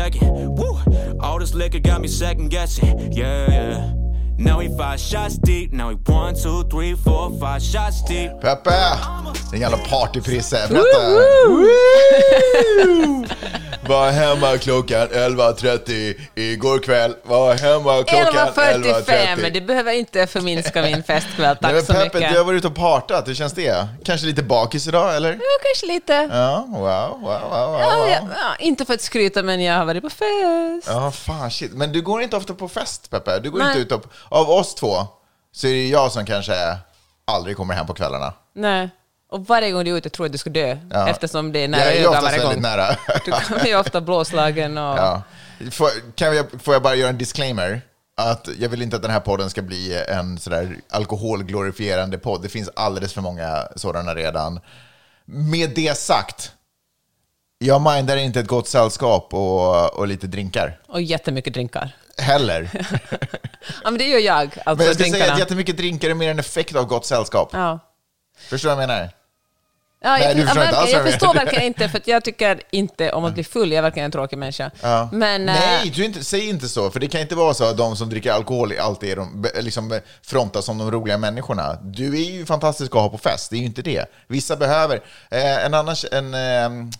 second. Woo! All this liquor got me second guessing. Yeah, yeah. Now we five shots deep. Now we one, two, three, four, five shots deep. Peppe! Den jävla partyprisse. Berätta! Var hemma klockan 11.30 igår kväll. Var hemma klockan 11.30. 11.45, det behöver inte förminska min festkväll. Tack Nej, så Peppe, mycket. du har varit ute och partat. Hur känns det? Kanske lite bakis idag, eller? Ja, kanske lite. Ja, wow, wow, wow, wow. Ja, wow. ja, ja, inte för att skryta, men jag har varit på fest. Ja, fan shit. Men du går inte ofta på fest, Peppe. Du går Nej. inte ut och... Av oss två så är det jag som kanske aldrig kommer hem på kvällarna. Nej. Och varje gång du är ute tror jag att du ska dö, Ja. eftersom det är nära ögat varje väldigt gång. nära. Du kan ju ofta blåslagen och... Ja. Får, kan jag, får jag bara göra en disclaimer? Att jag vill inte att den här podden ska bli en sådär alkoholglorifierande podd. Det finns alldeles för många sådana redan. Med det sagt, jag mindar inte ett gott sällskap och, och lite drinkar. Och jättemycket drinkar. Heller. Ja, men det gör jag. Alltså Men jag ska säga att jättemycket drinkar är mer en effekt av gott sällskap. Ja. Förstår du vad jag menar? Ja, Nej, jag, du förstår ja, inte jag förstår verkligen inte, för jag tycker inte om att bli full. Jag är verkligen en tråkig människa. Ja. Men, eh, Nej, du inte, säg inte så. För det kan inte vara så att de som dricker alkohol alltid är de, liksom, frontas som de roliga människorna. Du är ju fantastisk att ha på fest, det är ju inte det. Vissa behöver... Eh, en annan... En, ehm,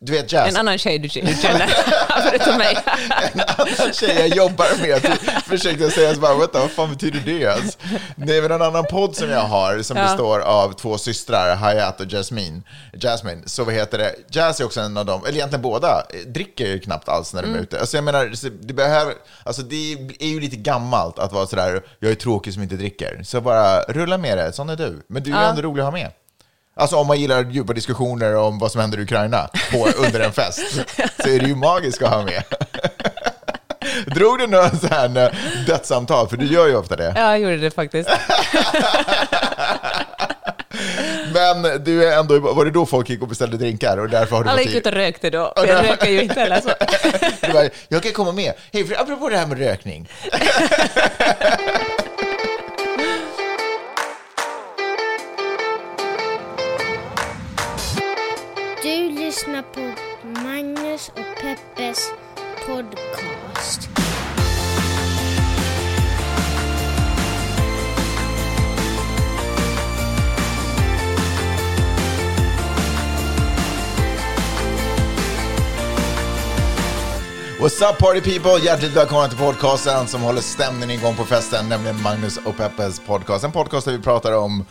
du vet jazz. en annan tjej du, känner, förutom mig. en annan tjej jag jobbar med försökte jag säga så bara, vänta, vad fan betyder det ens? Nej, men en annan podd som jag har som Ja. består av två systrar, Hayat och Jasmine. Jasmine, så vad heter det? Jazz är också en av dem, eller egentligen båda, eh, dricker knappt alls när de Mm. är ute. Alltså jag menar, det behöver, alltså det är ju lite gammalt att vara sådär, jag är tråkig som inte dricker. Så bara rulla med det, sån är du. Men du är Ja. ändå rolig att ha med. Alltså om man gillar djupa diskussioner om vad som händer i Ukraina på, under en fest så är det ju magiskt att ha med. Drog du några så här eh, dödssamtal? För du gör ju ofta det. Ja, jag gjorde det faktiskt. Men du är ändå, var det då folk gick och beställde drinkar och därför har du Alla gick ut och rökte då, för jag röker ju inte heller. Så. du bara, jag kan komma med. Hej, för apropå det här med rökning. Lyssnar på Magnus och Peppes podcast. What's up party people? Hjärtligt välkomna till podcasten som håller stämningen igång på festen, nämligen Magnus och Peppes podcast. En podcast där vi pratar om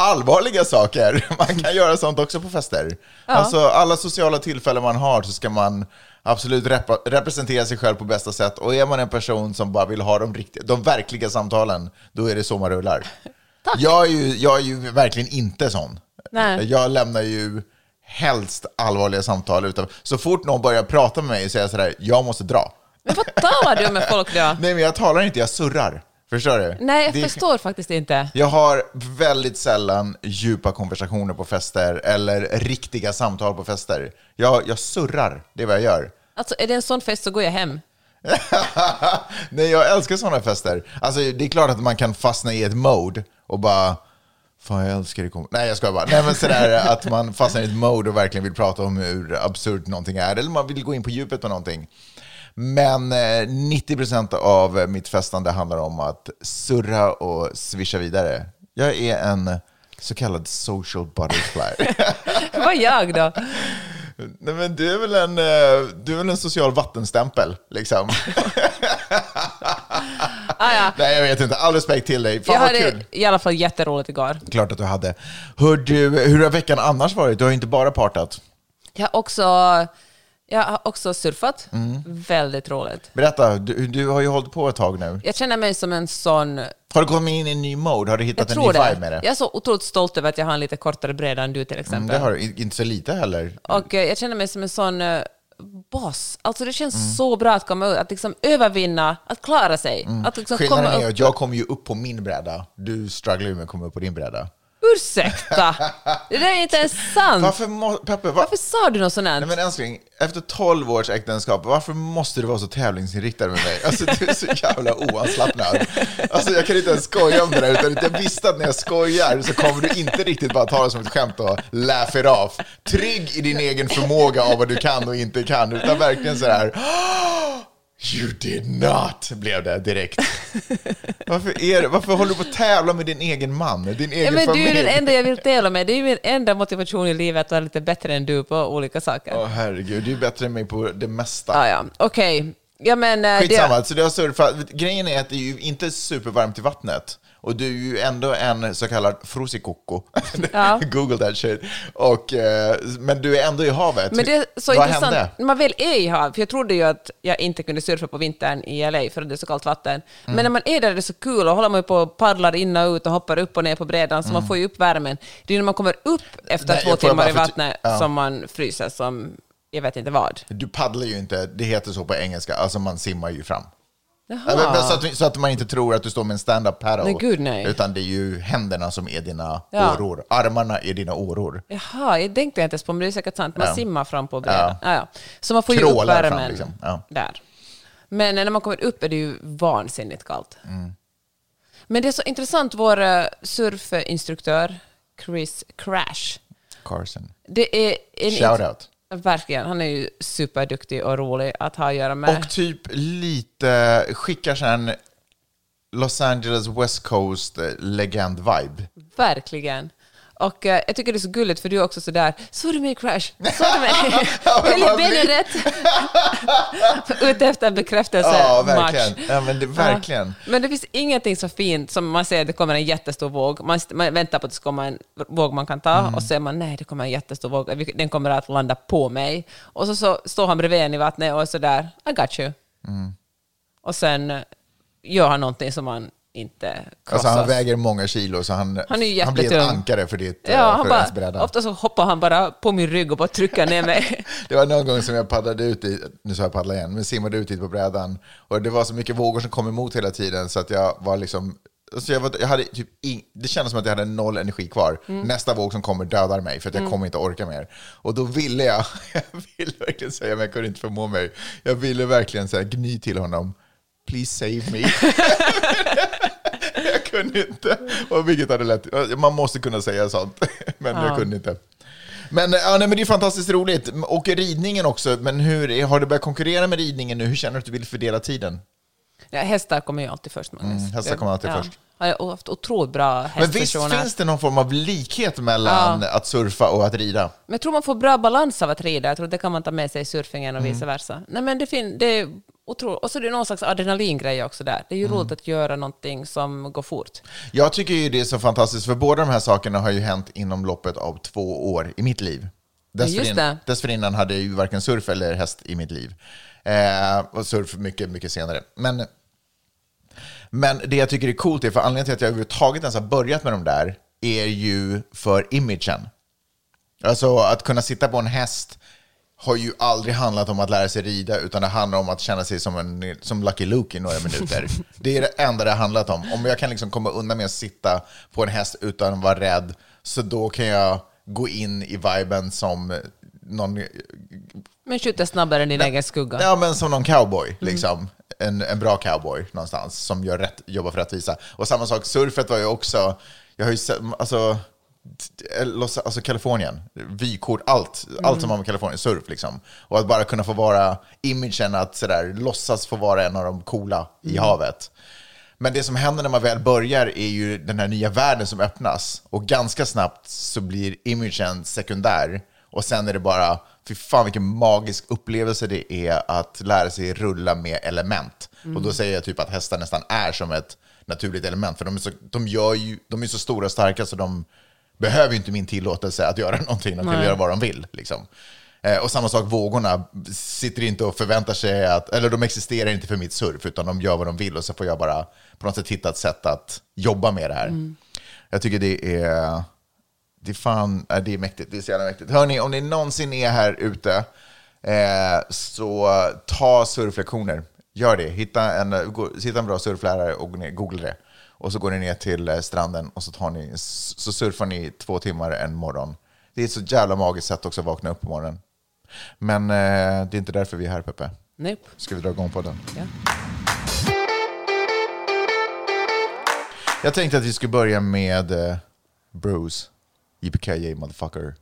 allvarliga saker. Man kan göra sånt också på fester. Alltså alla sociala tillfällen man har så ska man absolut repa- representera sig själv på bästa sätt. Och är man en person som bara vill ha de, riktiga, de verkliga samtalen, då är det så man rullar. Jag är, ju, jag är ju verkligen inte sån. Nej. Jag lämnar ju helst allvarliga samtal. Utan, så fort någon börjar prata med mig är jag sådär, jag måste dra. Men vad talar du med folk då? Nej, men jag talar inte, jag surrar. Förstår du? Nej, jag Det- förstår faktiskt inte. Jag har väldigt sällan djupa konversationer på fester eller riktiga samtal på fester. Jag, jag surrar, det är vad jag gör. Alltså, är det en sån fest så går jag hem. Nej, jag älskar sådana fester. Alltså, det är klart att man kan fastna i ett mode och bara Fan, jag älskar det. Nej, jag skojar bara. Nej, men sådär att man fastnar i ett mode och verkligen vill prata om hur absurt någonting är. Eller man vill gå in på djupet på någonting. Men eh, 90% av mitt festande handlar om att surra och swisha vidare. Jag är en så kallad social butterfly. Vad är jag då? Nej, men du är väl en, eh, du är väl en social vattenstämpel, liksom. Ah, ja. Nej, jag vet inte. All respekt till dig. Fan Jag hade kul. i alla fall jätteroligt igår. Klart att du hade. Hör du, hur har veckan annars varit? Du har ju inte bara partat. Jag har också, jag har också surfat. Mm. Väldigt roligt. Berätta, du, du har ju hållit på ett tag nu. Jag känner mig som en sån... Har du kommit in i en ny mode? Har du hittat en ny vibe med det? Jag är så otroligt stolt över att jag har en lite kortare bräda än du till Mm, exempel. det har du inte så lite heller. Och eh, jag känner mig som en sån uh, boss. Alltså det känns Mm. så bra att komma ut, att liksom övervinna, att klara sig. Att liksom Mm. Skillnaden komma är att jag kommer ju upp på min bräda. Du strugglar ju med att komma upp på din bräda. Ursäkta! Det där är inte ens sant. Varför, må, Peppe, var, Varför sa du något sånt här? Nej, men älskling, efter 12 års äktenskap, varför måste du vara så tävlingsinriktad med mig? Alltså, du är så jävla oavslappnad. Alltså, jag kan inte ens skoja om det där, utan jag visste att när jag skojar så kommer du inte riktigt bara ta det som ett skämt och laugh it off. Trygg i din egen förmåga av vad du kan och inte kan, utan verkligen så här You did not, blev det direkt. Varför, är det, varför håller du på att tävla med din egen man, din egen Ja, men du familj? är den enda jag vill tävla med. Det är min enda motivation i livet att vara lite bättre än du på olika saker. Åh herregud, du är bättre än mig på det mesta. Ah, ja, okej. Ja, men... eh, Skitsamma, så du har surfat. Grejen är att det är ju inte supervarmt i vattnet. Och du är ju ändå en så kallad frusikoko. Ja. Google that shit. Och, eh, men du är ändå i havet. Men det är så Vad intressant, hände? när man väl är i hav, för jag trodde ju att jag inte kunde surfa på vintern i LA för att det är så kallt vatten. Mm. Men när man är där är det så kul och håller man på och paddlar in och ut och hoppar upp och ner på brädan så man får ju upp värmen. Det är när man kommer upp efter Mm. Nej, två timmar i vattnet ja. som man fryser som jag vet inte vad. Du paddlar ju inte, det heter så på engelska, alltså man simmar ju fram. Men Så att, så att man inte tror att du står med en stand-up paddle. Nej, gud, nej. Utan det är ju händerna som är dina Ja. åror. Armarna är dina åror. Jaha, jag tänkte inte ens på, men det är säkert sant. Man Ja. simmar fram på brädan. Ja. Ja, Så man får ju Krålar upp fram, värmen liksom. Ja. där. Men när man kommer upp är det ju vansinnigt kallt. Mm. Men det är så intressant, vår eh, surfinstruktör Chris Crash, Carson. det är en Shout out. Verkligen, han är ju superduktig och rolig att ha att göra med. Och typ lite, skickar sen Los Angeles West Coast legend-vibe. Verkligen. Och eh, jag tycker det är så gulligt för du är också sådär, såg du mig Crash? Såg du mig? Ja, men Väljer man Benny blir- rätt? Ute efter bekräftelse Ja, match. verkligen. Ja, men det, verkligen. Ja. Men det finns ingenting så fint som man ser det kommer en jättestor våg. Man, man väntar på att det ska komma en våg man kan ta Mm. och så är man nej, det kommer en jättestor våg. Den kommer att landa på mig. Och så, så står han bredvid en i vattnet och är sådär, I got you. Mm. Och sen eh, gör han någonting som man inte krossas. Alltså han väger många kilo så han, Han är han blir ett ankare för ditt Ja, han bara, ofta så hoppar han bara på min rygg och bara trycker ner mig. Det var någon gång som jag paddlade ut i, nu sa jag paddla igen, men simmade ut dit på brädan. Och det var så mycket vågor som kom emot hela tiden så att jag var liksom, alltså jag, var, jag hade typ ing, det kändes som att jag hade noll energi kvar. Mm. Nästa våg som kommer dödar mig för att jag kommer inte orka mer. Och då ville jag, jag ville verkligen säga, men jag kunde inte förmå mig. Jag ville verkligen säga, gny till honom, please save me. jag kunde inte. Och vilket hade lätt, man måste kunna säga sånt, men jag kunde inte. Men, ja, nej, men det är fantastiskt roligt. Och ridningen också, men hur, har du börjat konkurrera med ridningen nu? Hur känner du att du vill fördela tiden? Ja, hästar kommer ju alltid först, Magnus. Mm, hästar kommer alltid först. Jag har haft otroligt bra Men visst hästpersoner. finns det någon form av likhet mellan att surfa och att rida? Men jag tror man får bra balans av att rida. Jag tror det kan man ta med sig i surfingen och Mm. vice versa. Nej, men det, fin- det otroligt. Och så är det någon slags adrenalingrej också där. Det är ju Mm. roligt att göra någonting som går fort. Jag tycker ju det är så fantastiskt, för båda de här sakerna har ju hänt inom loppet av två år i mitt liv. just Dessförinnan, dessförinnan hade jag ju varken surf eller häst i mitt liv. Eh, och surf mycket, mycket senare. Men, men det jag tycker är coolt är, för anledningen till att jag överhuvudtaget ens har börjat med de där, är ju för imagen. Alltså att kunna sitta på en häst har ju aldrig handlat om att lära sig rida, utan det handlar om att känna sig som, en, som Lucky Luke i några minuter. Det är det enda det har handlat om. Om jag kan liksom komma undan med att sitta på en häst utan att vara rädd, så då kan jag gå in i viben som någon, Men skjuter snabbare än din egen skugga. ja, men som någon cowboy. Liksom. En, en bra cowboy någonstans som gör rätt, jobbar för rättvisa. Och samma sak, surfet var ju också, jag har ju sett, alltså, Los, alltså Kalifornien, vykort, allt, allt som har med Kalifornien, surf liksom. Och att bara kunna få vara imagen att sådär, låtsas få vara en av de coola i havet. Men det som händer när man väl börjar är ju den här nya världen som öppnas. Och ganska snabbt så blir imagen sekundär. Och sen är det bara, fy fan vilken magisk upplevelse det är att lära sig rulla med element. Och då säger jag typ att hästar nästan är som ett naturligt element. För de är så, de gör ju, de är så stora och starka så de behöver ju inte min tillåtelse att göra någonting. De kan Nej. göra vad de vill. Liksom. Eh, och samma sak, vågorna sitter inte och förväntar sig att, eller de existerar inte för mitt surf, utan de gör vad de vill och så får jag bara på något sätt hitta ett sätt att jobba med det här. Jag tycker det är, det är fan, äh, det är mäktigt, det är så jävla mäktigt. Hörni, om ni någonsin är här ute, eh, så ta surflektioner. Gör det, hitta en, gå- hitta en bra surflärare och googla det. Och så går ni ner till eh, stranden och så, tar ni, så surfar ni två timmar en morgon. Det är ett så jävla magiskt sätt också att vakna upp på morgonen. Men eh, det är inte därför vi är här, Peppe. Nope. Ska vi dra igång på den? Ja. Jag tänkte att vi skulle börja med eh, Bruce, JPKJ motherfucker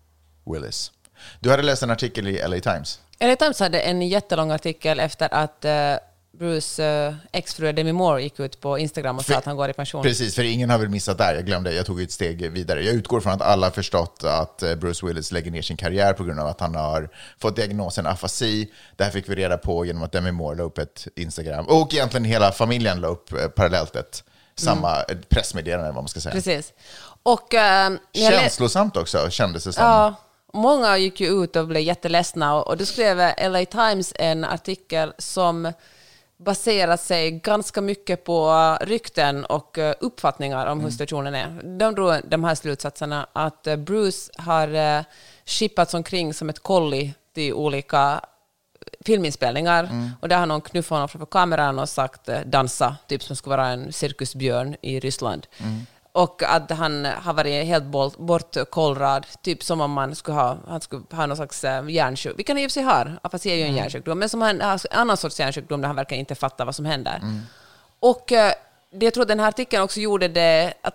Willis. Du hade läst en artikel i LA Times. LA Times hade en jättelång artikel efter att eh, Bruce eh, exfru Demi Moore gick ut på Instagram och sa För- att han går i pension. Precis, för ingen har väl missat där. Jag glömde, jag tog ett steg vidare. Jag utgår från att alla förstått att eh, Bruce Willis lägger ner sin karriär på grund av att han har fått diagnosen afasi. Det här fick vi reda på genom att Demi Moore la upp ett Instagram. Och egentligen hela familjen la upp eh, parallellt ett samma ett pressmeddelande, vad man ska säga. Precis. Och, eh, Känslosamt också, kändes det som. Ja, många gick ju ut och blev jätteledsna och, och då skrev LA Times en artikel som baserar sig ganska mycket på rykten och eh, uppfattningar om hur situationen är. De drog de här slutsatserna att eh, Bruce har eh, chippats omkring som ett kolli till olika filminspelningar och där har någon knuffat honom framför kameran och sagt eh, dansa, typ som skulle vara en cirkusbjörn i Ryssland. Och att han har varit helt bort- bortkollrad, typ som om man skulle ha, han skulle ha någon slags eh, hjärnsjukdom, vilket han i och för sig har, afasi är ju en hjärnsjukdom, men som han har en annan sorts hjärnsjukdom där han verkar inte fatta vad som händer. Och eh, det, jag tror den här artikeln också gjorde det att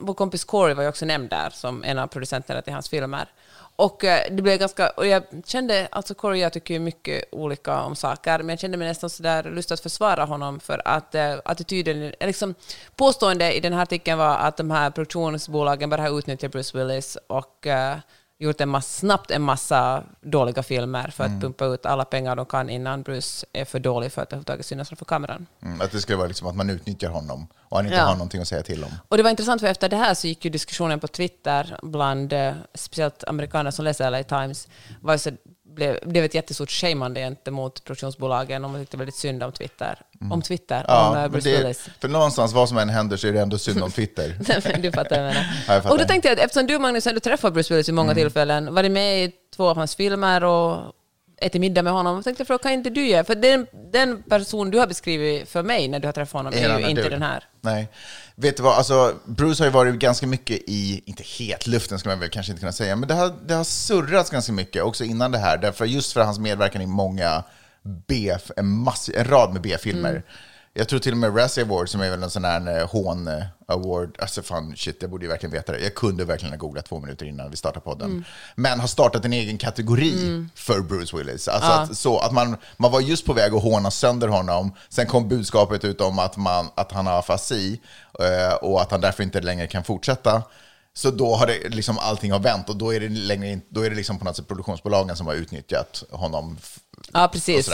vår kompis Corey var ju också nämnd där som en av producenterna till hans filmer. Och eh, det blev ganska, och jag kände, alltså Corey och jag tycker ju mycket olika om saker, men jag kände mig nästan sådär lust att försvara honom för att eh, attityden, eh, liksom påstående i den här artikeln var att de här produktionsbolagen bara har utnyttjat Bruce Willis och eh, gjort en massa, snabbt en massa dåliga filmer för att pumpa ut alla pengar de kan innan Bruce är för dålig för att överhuvudtaget synas framför kameran. Mm, att det skulle vara liksom att man utnyttjar honom och han inte Ja. har någonting att säga till om. Och det var intressant för efter det här så gick ju diskussionen på Twitter bland eh, speciellt amerikaner som läser LA Times var så, blev, blev ett jättestort shameande gentemot produktionsbolagen och man tyckte väldigt synd om Twitter. Om Twitter, om eh, Bruce det, Willis. för någonstans, vad som än händer, så är det ändå synd om Twitter. du fattar vad jag menar. Ja, jag fattar. och då tänkte jag eftersom du Magnus ändå träffar Bruce Willis vid många tillfällen, varit med i två av hans filmer och ätit middag med honom, tänkte jag fråga, kan inte du göra? För den, den person du har beskrivit för mig när du har träffat honom En är ju inte dude. den här. Nej. Vet du vad, alltså, Bruce har ju varit ganska mycket i, inte hetluften ska man väl kanske inte kunna säga, men det har, det har surrats ganska mycket också innan det här, därför just för hans medverkan i många B, en, mass, en rad med B-filmer. Mm. Jag tror till och med Razzie Award, som är väl en sån här eh, hån-award, alltså fan shit, jag borde ju verkligen veta det. Jag kunde verkligen ha googlat två minuter innan vi startade podden. Mm. Men har startat en egen kategori för Bruce Willis. Alltså att, så att man, man var just på väg att håna sönder honom, sen kom budskapet ut om att, man, att han har afasi eh, och att han därför inte längre kan fortsätta. Så då har det liksom allting har vänt och då är det, längre, in- då är det liksom på något sätt produktionsbolagen som har utnyttjat honom Ja, precis.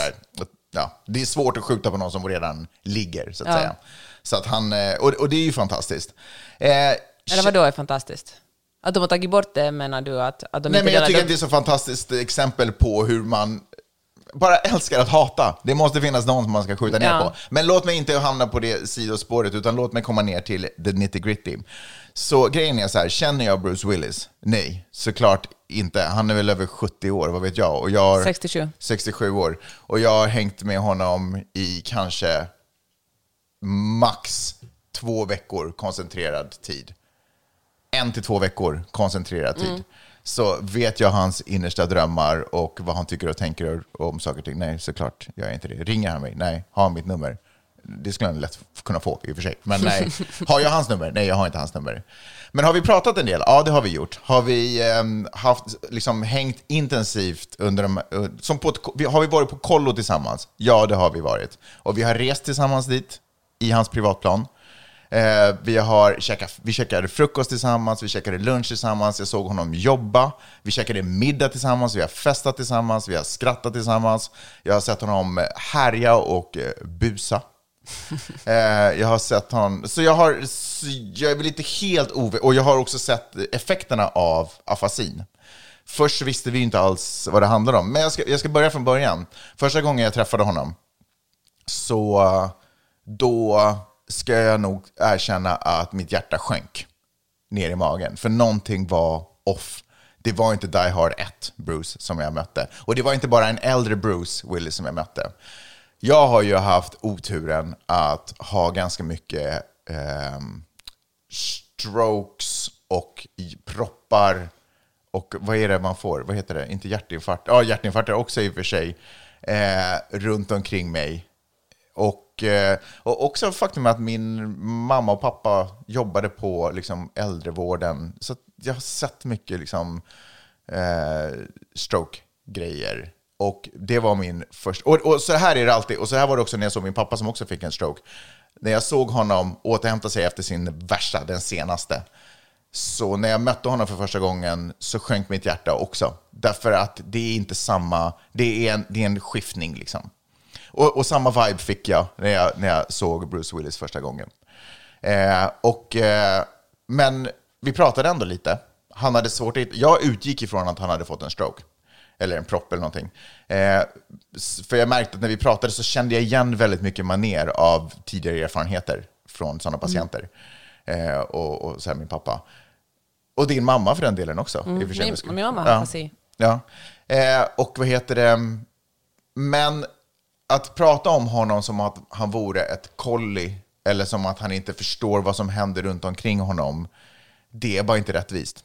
Ja, det är svårt att skjuta på någon som redan ligger, så att Ja. säga. Så att han, eh, och, och det är ju fantastiskt. Eh, Eller vad då är fantastiskt? Att de har tagit bort det menar du? Att, att de Nej, men jag tycker att det är så fantastiskt exempel på hur man bara älskar att hata. Det måste finnas någon som man ska skjuta ner Ja. på. Men låt mig inte hamna på det sidospåret, utan låt mig komma ner till the nitty gritty. Så grejen är så här, känner jag Bruce Willis? Nej, såklart inte. Han är väl över 70 år, vad vet jag? Och jag har 67. 67 år. Och jag har hängt med honom i kanske max två veckor koncentrerad tid en till två veckor koncentrerad tid. Så vet jag hans innersta drömmar och vad han tycker och tänker om saker och ting? Nej, såklart gör jag inte det. Ringer han mig? Nej. Har han mitt nummer? Det skulle han lätt kunna få i och för sig. Men nej. Har jag hans nummer? Nej, jag har inte hans nummer. Men har vi pratat en del? Ja, det har vi gjort. Har vi ehm, haft, liksom, hängt intensivt under de, eh, som på ett, Har vi varit på kollo tillsammans? Ja, det har vi varit. Och vi har rest tillsammans dit, i hans privatplan. Eh, vi, har käkat, vi käkade frukost tillsammans, vi käkade lunch tillsammans, jag såg honom jobba, vi käkade middag tillsammans, vi har festat tillsammans, vi har skrattat tillsammans, jag har sett honom eh, härja och eh, busa. Eh, jag har sett honom, så jag har, jag är väl inte helt ov... och jag har också sett effekterna av afasin. Först så visste vi inte alls vad det handlade om, men jag ska, jag ska börja från början. Första gången jag träffade honom, så då ska jag nog erkänna att mitt hjärta sjönk ner i magen. För någonting var off. Det var inte Die Hard 1 Bruce som jag mötte. Och det var inte bara en äldre Bruce Willis som jag mötte. Jag har ju haft oturen att ha ganska mycket eh, strokes och proppar och vad är det man får? Vad heter det? Inte hjärtinfarkt? Ja, hjärtinfarkter också i och för sig. Eh, runt omkring mig. Och, eh, och också faktum att min mamma och pappa jobbade på liksom, äldrevården. Så att jag har sett mycket liksom, eh, stroke-grejer. Och det var min första... Och, och så här är det alltid. Och så här var det också när jag såg min pappa som också fick en stroke. När jag såg honom återhämta sig efter sin värsta, den senaste, så när jag mötte honom för första gången så sjönk mitt hjärta också. Därför att det är inte samma, det är en, det är en skiftning liksom. Och, och samma vibe fick jag när, jag när jag såg Bruce Willis första gången. Eh, och, eh, men vi pratade ändå lite. Han hade svårt att, jag utgick ifrån att han hade fått en stroke. Eller en propp eller någonting. Eh, för jag märkte att när vi pratade så kände jag igen väldigt mycket maner av tidigare erfarenheter från sådana patienter. Eh, och, och så här min pappa. Och din mamma för den delen också. i och för sig. Mm. Min- min mamma ja. afasi. Ja. Eh, och vad heter det? Men att prata om honom som att han vore ett kolli eller som att han inte förstår vad som händer runt omkring honom, det är bara inte rättvist.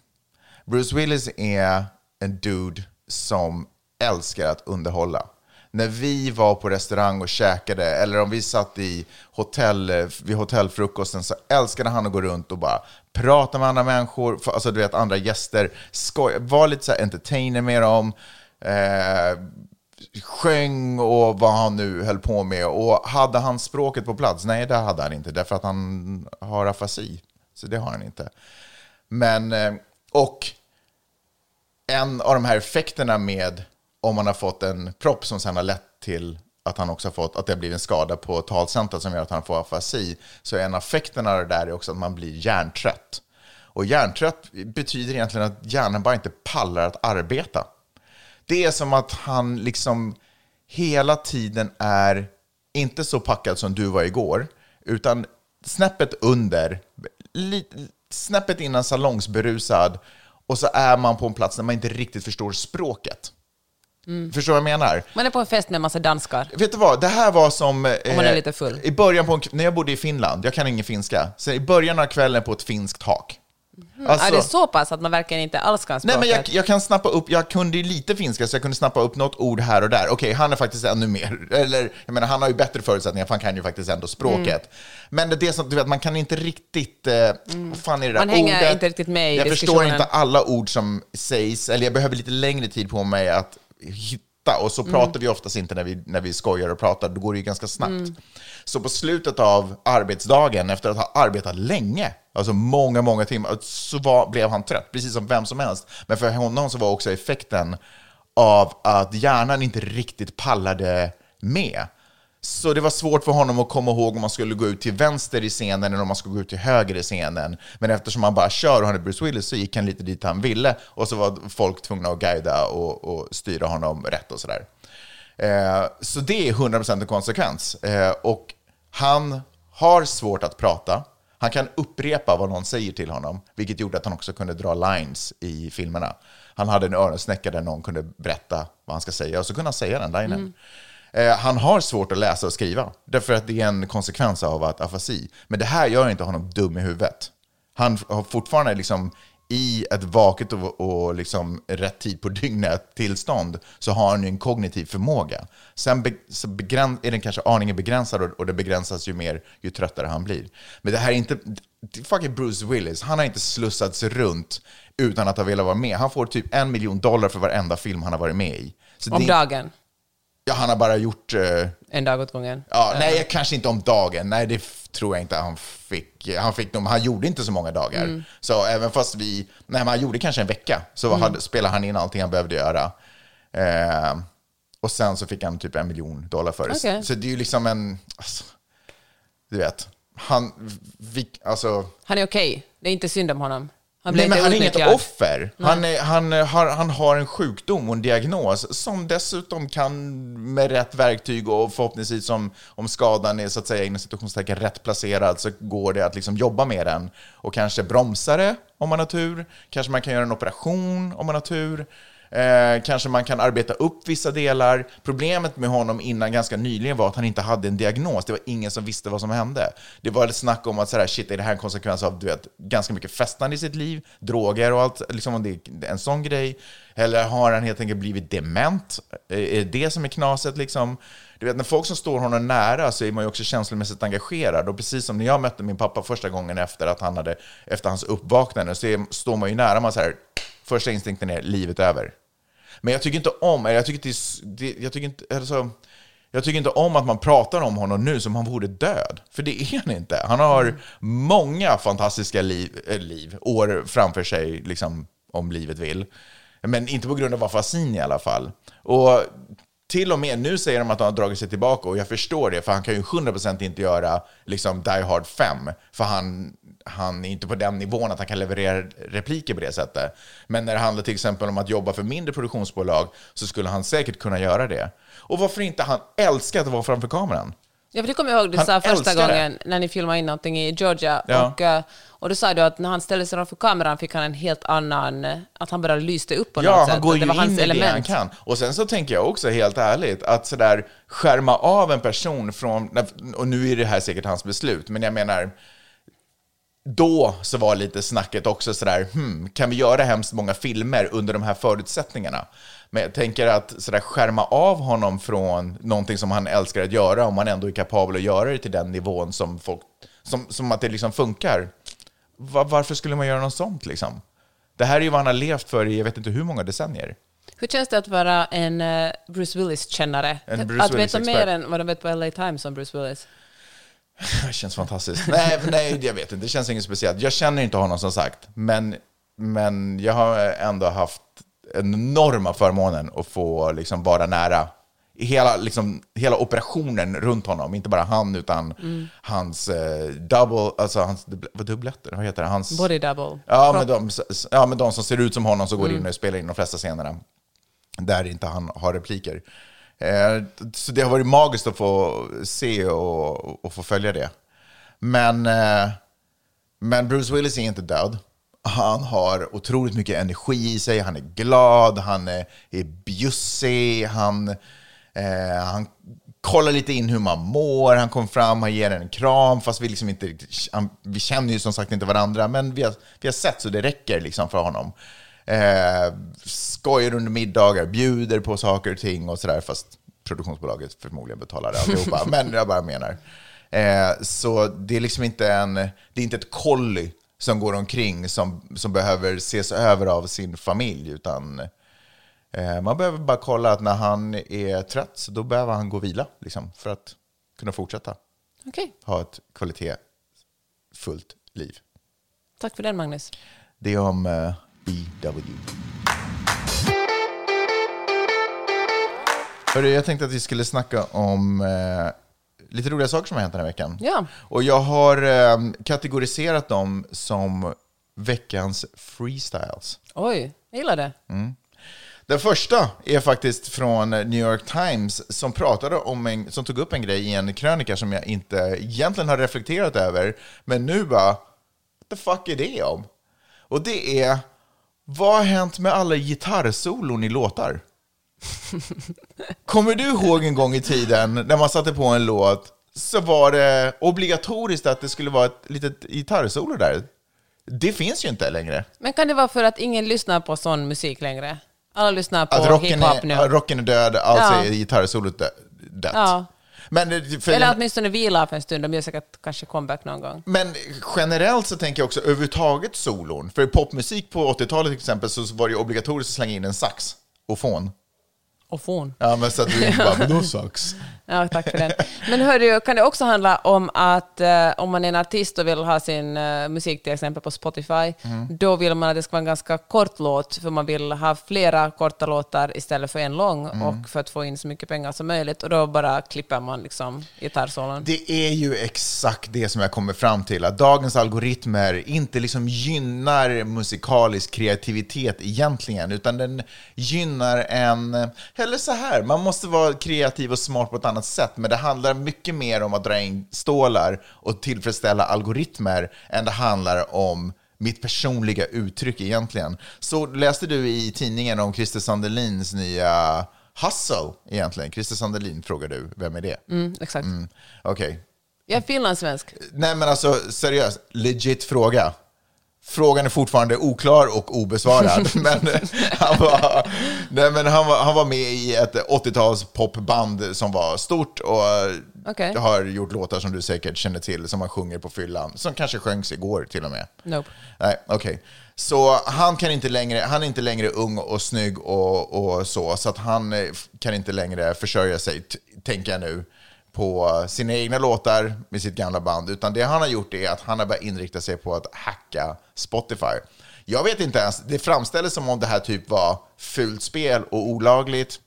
Bruce Willis är en dude som älskar att underhålla. När vi var på restaurang och käkade, eller om vi satt i hotell, vid hotellfrukosten, så älskade han att gå runt och bara prata med andra människor, alltså du vet andra gäster, skoja, var lite så här entertainer med dem, eh, sjöng och vad han nu höll på med. Och hade han språket på plats? Nej, det hade han inte, därför att han har afasi. Så det har han inte. Men, eh, och en av de här effekterna med om man har fått en propp som sen har lett till att han också har fått, att det har blivit en skada på talcentret som gör att han får afasi, så en av effekterna av det där är också att man blir hjärntrött. Och hjärntrött betyder egentligen att hjärnan bara inte pallar att arbeta. Det är som att han liksom hela tiden är inte så packad som du var igår, utan snäppet under, snäppet innan salongsberusad, och så är man på en plats där man inte riktigt förstår språket. Förstår du vad jag menar? Man är på en fest med en massa danskar. Vet du vad, det här var som... eh, man är lite full. I början på en, när jag bodde i Finland, jag kan ingen finska, så i början av kvällen på ett finskt tak. Alltså- är det så pass att man verkligen inte alls kan Nej, språket? men jag, jag kan snappa upp, jag kunde ju lite finska så jag kunde snappa upp något ord här och där. Okej, han är faktiskt ännu mer, eller jag menar han har ju bättre förutsättningar för han kan ju faktiskt ändå språket. Mm. Men det är som, du vet, man kan inte riktigt, eh, vad fan är det där Man hänger ordet? inte riktigt med i Jag förstår inte alla ord som sägs, eller jag behöver lite längre tid på mig att hitta, och så Mm. pratar vi oftast inte när vi, när vi skojar och pratar, då går det ju ganska snabbt. Mm. Så på slutet av arbetsdagen, efter att ha arbetat länge, alltså många, många timmar, så var, blev han trött, precis som vem som helst. Men för honom så var också effekten av att hjärnan inte riktigt pallade med. Så det var svårt för honom att komma ihåg om man skulle gå ut till vänster i scenen eller om man skulle gå ut till höger i scenen. Men eftersom han bara kör och han är Bruce Willis så gick han lite dit han ville och så var folk tvungna att guida och, och styra honom rätt och sådär. Eh, så det är 100% en konsekvens. Eh, och han har svårt att prata. Han kan upprepa vad någon säger till honom, vilket gjorde att han också kunde dra lines i filmerna. Han hade en öronsnäcka där någon kunde berätta vad han ska säga och så kunde han säga den linen. Mm han har svårt att läsa och skriva, därför att det är en konsekvens av att afasi. Men det här gör inte honom dum i huvudet. Han har fortfarande liksom i ett vaket och, och liksom rätt tid på dygnet tillstånd så har han ju en kognitiv förmåga. Sen be, begräns, är den kanske aningen begränsad och, och det begränsas ju mer ju tröttare han blir. Men det här är inte... Fucking Bruce Willis, han har inte slussats runt utan att ha velat vara med. Han får typ en miljon dollar för varenda film han har varit med i. Så Om det, dagen. Ja, han har bara gjort... eh, En dag åt gången. Ja, nej, kanske inte om dagen. Nej, det f- tror jag inte han fick. Han, fick nog, han gjorde inte så många dagar. Så även fast vi... Nej, men han gjorde kanske en vecka. Så hade, spelade han in allting han behövde göra. Eh, och sen så fick han typ en miljon dollar för det. Okej. Så det är ju liksom en... Alltså, du vet, han... Vi, alltså, Han är okej. Det är inte synd om honom. Han Nej, men han är inget offer. Han, är, han, har, han har en sjukdom och en diagnos som dessutom kan med rätt verktyg och förhoppningsvis om, om skadan är så att säga inom situationstecken rätt placerad så går det att liksom jobba med den och kanske bromsa det om man har tur. Kanske man kan göra en operation om man har tur. Eh, kanske man kan arbeta upp vissa delar. Problemet med honom innan ganska nyligen var att han inte hade en diagnos. Det var ingen som visste vad som hände. Det var ett snack om att så här, shit, är det här en konsekvens av du vet, ganska mycket festande i sitt liv, droger och allt, liksom om det är en sån grej. Eller har han helt enkelt blivit dement? Är det det som är knaset liksom? Du vet, när folk som står honom nära så är man ju också känslomässigt engagerad. Och precis som när jag mötte min pappa första gången efter att han hade, efter hans uppvaknande, så är, står man ju nära, man så här, första instinkten är livet över. Men jag tycker inte om, eller jag tycker, inte, det, jag tycker inte, alltså, jag tycker inte om att man pratar om honom nu som han vore död. För det är han inte. Han har många fantastiska liv, äh, liv år framför sig, liksom, om livet vill. Men inte på grund av afasin i alla fall. Och till och med nu säger de att han har dragit sig tillbaka och jag förstår det, för han kan ju 100% inte göra liksom Die Hard 5, för han, han är inte på den nivån att han kan leverera repliker på det sättet. Men när det handlar till exempel om att jobba för mindre produktionsbolag så skulle han säkert kunna göra det. Och varför inte? Han älskar att vara framför kameran. Ja, för det kommer jag ihåg du Han sa första älskar det. gången när ni filmade in någonting i Georgia. Ja. Och, eh, och då sa du att när han ställde sig framför kameran fick han en helt annan... eh, Att han bara lyste upp på Ja, något han sätt. går att ju det var hans in i det han element. kan. Och sen så tänker jag också helt ärligt att sådär skärma av en person från, och nu är det här säkert hans beslut, men jag menar, då så var lite snacket också sådär, hmm, kan vi göra hemskt många filmer under de här förutsättningarna? Men jag tänker att sådär skärma av honom från någonting som han älskar att göra, om han ändå är kapabel att göra det till den nivån som folk, som, som att det liksom funkar. Va- varför skulle man göra något sånt liksom? Det här är ju vad han har levt för i jag vet inte hur många decennier. Hur känns det att vara en eh, Bruce Willis-kännare? Att veta mer än vad de vet på LA Times om Bruce Willis? Det känns fantastiskt. nej, nej, jag vet inte. Det känns inget speciellt. Jag känner inte honom som sagt, men, men jag har ändå haft enorma förmånen att få liksom vara nära hela, liksom, hela operationen runt honom. Inte bara han, utan hans eh, double, alltså hans vad dubbletter, vad heter det? Hans, Body double. Ja men, de, ja, men de som ser ut som honom som går in och spelar in de flesta scenerna. Där inte han har repliker. Eh, så det har varit magiskt att få se och, och få följa det. Men, eh, men Bruce Willis är inte död. Han har otroligt mycket energi i sig, han är glad, han är, är bjussig, han, eh, han kollar lite in hur man mår, han kom fram, han ger en kram, fast vi, liksom inte, vi känner ju som sagt inte varandra, men vi har, vi har sett så det räcker liksom för honom. Eh, skojar under middagar, bjuder på saker och ting och sådär, fast produktionsbolaget förmodligen betalar det alltihopa, men jag bara menar. Eh, så det är liksom inte en, det är inte ett kolli som går omkring som, som behöver ses över av sin familj, utan eh, man behöver bara kolla att när han är trött, så då behöver han gå och vila, liksom, för att kunna fortsätta Okej, ha ett kvalitetsfullt liv. tack för den Magnus. Det är om eh, BW. Hörru, jag tänkte att vi skulle snacka om eh, lite roliga saker som har hänt den här veckan. Ja. Och jag har eh, kategoriserat dem som veckans freestyles. Oj, jag gillar det. Den första är faktiskt från New York Times som pratade om en, som tog upp en grej i en krönika som jag inte egentligen har reflekterat över, men nu bara, what the fuck är det om? Och det är, vad har hänt med alla gitarrsolon i låtar? Kommer du ihåg en gång i tiden när man satte på en låt så var det obligatoriskt att det skulle vara ett litet gitarrsolo där? Det finns ju inte längre. Men kan det vara för att ingen lyssnar på sån musik längre? Alla lyssnar på Att hiphop nu. ja, rocken är död, alltså Ja. är gitarrsolot dö- dött. Ja. Men, för, Eller åtminstone vila för en stund. De gör säkert kanske comeback någon gång. men generellt så tänker jag också överhuvudtaget solon. För i popmusik på 80-talet till exempel så var det obligatoriskt att slänga in en sax och fon. Och fon. Ja, men så att du inte bara, men då sax. Ja, tack för den. Men hörru, kan det också handla om att eh, om man är en artist och vill ha sin eh, musik till exempel på Spotify, då vill man att det ska vara en ganska kort låt, för man vill ha flera korta låtar istället för en lång, och för att få in så mycket pengar som möjligt, och då bara klipper man liksom gitarrsolon. Det är ju exakt det som jag kommer fram till, att dagens algoritmer inte liksom gynnar musikalisk kreativitet egentligen, utan den gynnar en... Eller så här, man måste vara kreativ och smart på ett annat sätt, men det handlar mycket mer om att dra in stålar och tillfredsställa algoritmer än det handlar om mitt personliga uttryck egentligen. Så läste du i tidningen om Christer Sandelins nya Hustle egentligen? Christer Sandelin frågar du, vem är det? Mm, exakt. Mm, Okej. Jag är finlandssvensk. Nej men alltså seriöst, legit fråga. Frågan är fortfarande oklar och obesvarad. men han var, nej, men han var, han var med i ett 80-tals popband som var stort och Okej. har gjort låtar som du säkert känner till, som han sjunger på fyllan. Som kanske sjöngs igår till och med. Nope. Nej, okej. Så han, kan inte längre, han är inte längre ung och snygg och, och så, så att han eh, kan inte längre försörja sig, tänker jag nu, på sina egna låtar med sitt gamla band. Utan det han har gjort är att han har börjat inrikta sig på att hacka Spotify. Jag vet inte ens, det framställdes som om det här typ var fult spel och olagligt.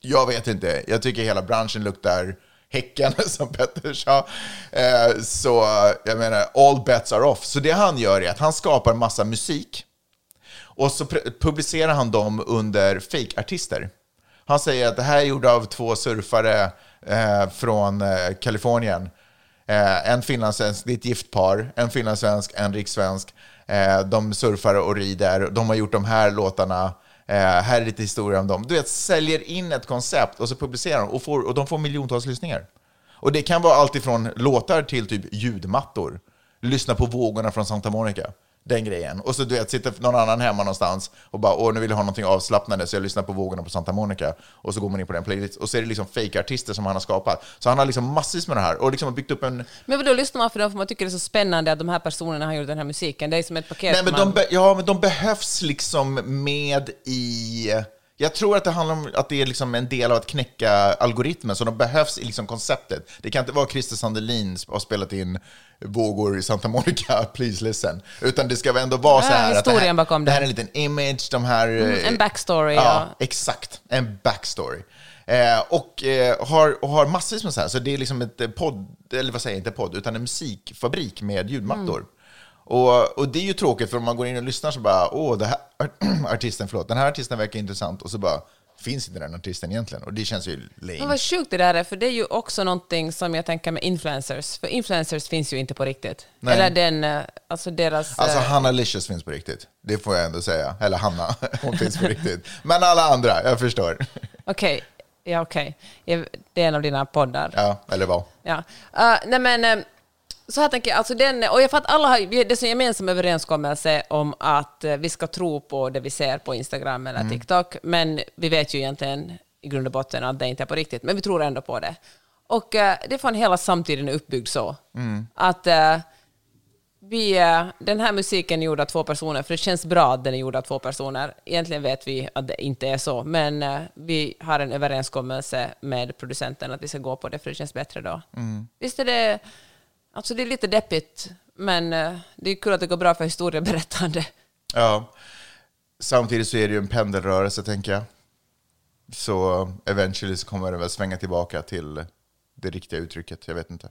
Jag vet inte. Jag tycker hela branschen luktar Häcken, som Petter sa. Eh, så jag menar, all bets are off. Så det han gör är att han skapar massa musik och så publicerar han dem under fake-artister. Han säger att det här är gjort av två surfare eh, från eh, Kalifornien. Eh, en finlandssvensk, det är ett gift par, en finlandssvensk, en rikssvensk. Eh, de surfar och rider, de har gjort de här låtarna. Eh, här är lite historia om dem. Du vet, säljer in ett koncept och så publicerar de och, får, och de får miljontals lyssningar. Och det kan vara allt ifrån låtar till typ ljudmattor. Lyssna på vågorna från Santa Monica. Den grejen. Och så du vet, sitter någon annan hemma någonstans och bara åh, nu vill jag ha någonting avslappnande så jag lyssnar på vågorna på Santa Monica. Och så går man in på den playlist och så är det liksom fake-artister som han har skapat. Så han har liksom massvis med det här och liksom har byggt upp en... Men vadå, lyssnar man för dem för man tycker det är så spännande att de här personerna har gjort den här musiken? Det är som ett paket. Nej, men man... de, ja, men de behövs liksom med i... Jag tror att det handlar om att det är liksom en del av att knäcka algoritmen, så de behövs i liksom konceptet. Det kan inte vara Christer Sandelin som har spelat in vågor i Santa Monica, please listen. Utan det ska ändå vara så här att det här, bakom det här är en liten image, de här... eh, en backstory, Ja, ja. exakt. En backstory. Eh, och eh, har, har massvis med så här, så det är liksom ett eh, podd, eller vad säger jag, inte podd, utan en musikfabrik med ljudmattor. Mm. Och, och det är ju tråkigt för om man går in och lyssnar så bara, åh, det här, artisten, förlåt, den här artisten verkar intressant och så bara, finns inte den artisten egentligen? Och det känns ju Men lame. vad sjukt det där är, för det är ju också någonting som jag tänker med influencers. För influencers finns ju inte på riktigt. Nej. Eller den, eh, alltså deras... Alltså eh, Hanna Licious finns på riktigt. Det får jag ändå säga. Eller Hanna, hon finns på riktigt. Men alla andra, jag förstår. Okej, ja okej. Jag- Det är en av dina poddar. Ja, eller vad? Ja. Uh, nej men, eh, så här tänker jag, alltså den, och jag fattar alla har, det är en gemensam överenskommelse om att eh, vi ska tro på det vi ser på Instagram eller TikTok, men vi vet ju egentligen i grund och botten att det inte är på riktigt, men vi tror ändå på det. Och eh, det är fan hela samtiden är uppbyggd så, att eh, vi, den här musiken är gjord av två personer, för det känns bra att den är gjord av två personer. Egentligen vet vi att det inte är så, men vi har en överenskommelse med producenten att vi ska gå på det, för det känns bättre då. Visst är det... Alltså det är lite deppigt, men eh, det är kul att det går bra för historieberättande. Ja. Samtidigt så är det ju en pendelrörelse, tänker jag. Så eventually så kommer det väl svänga tillbaka till det riktiga uttrycket. Jag vet inte.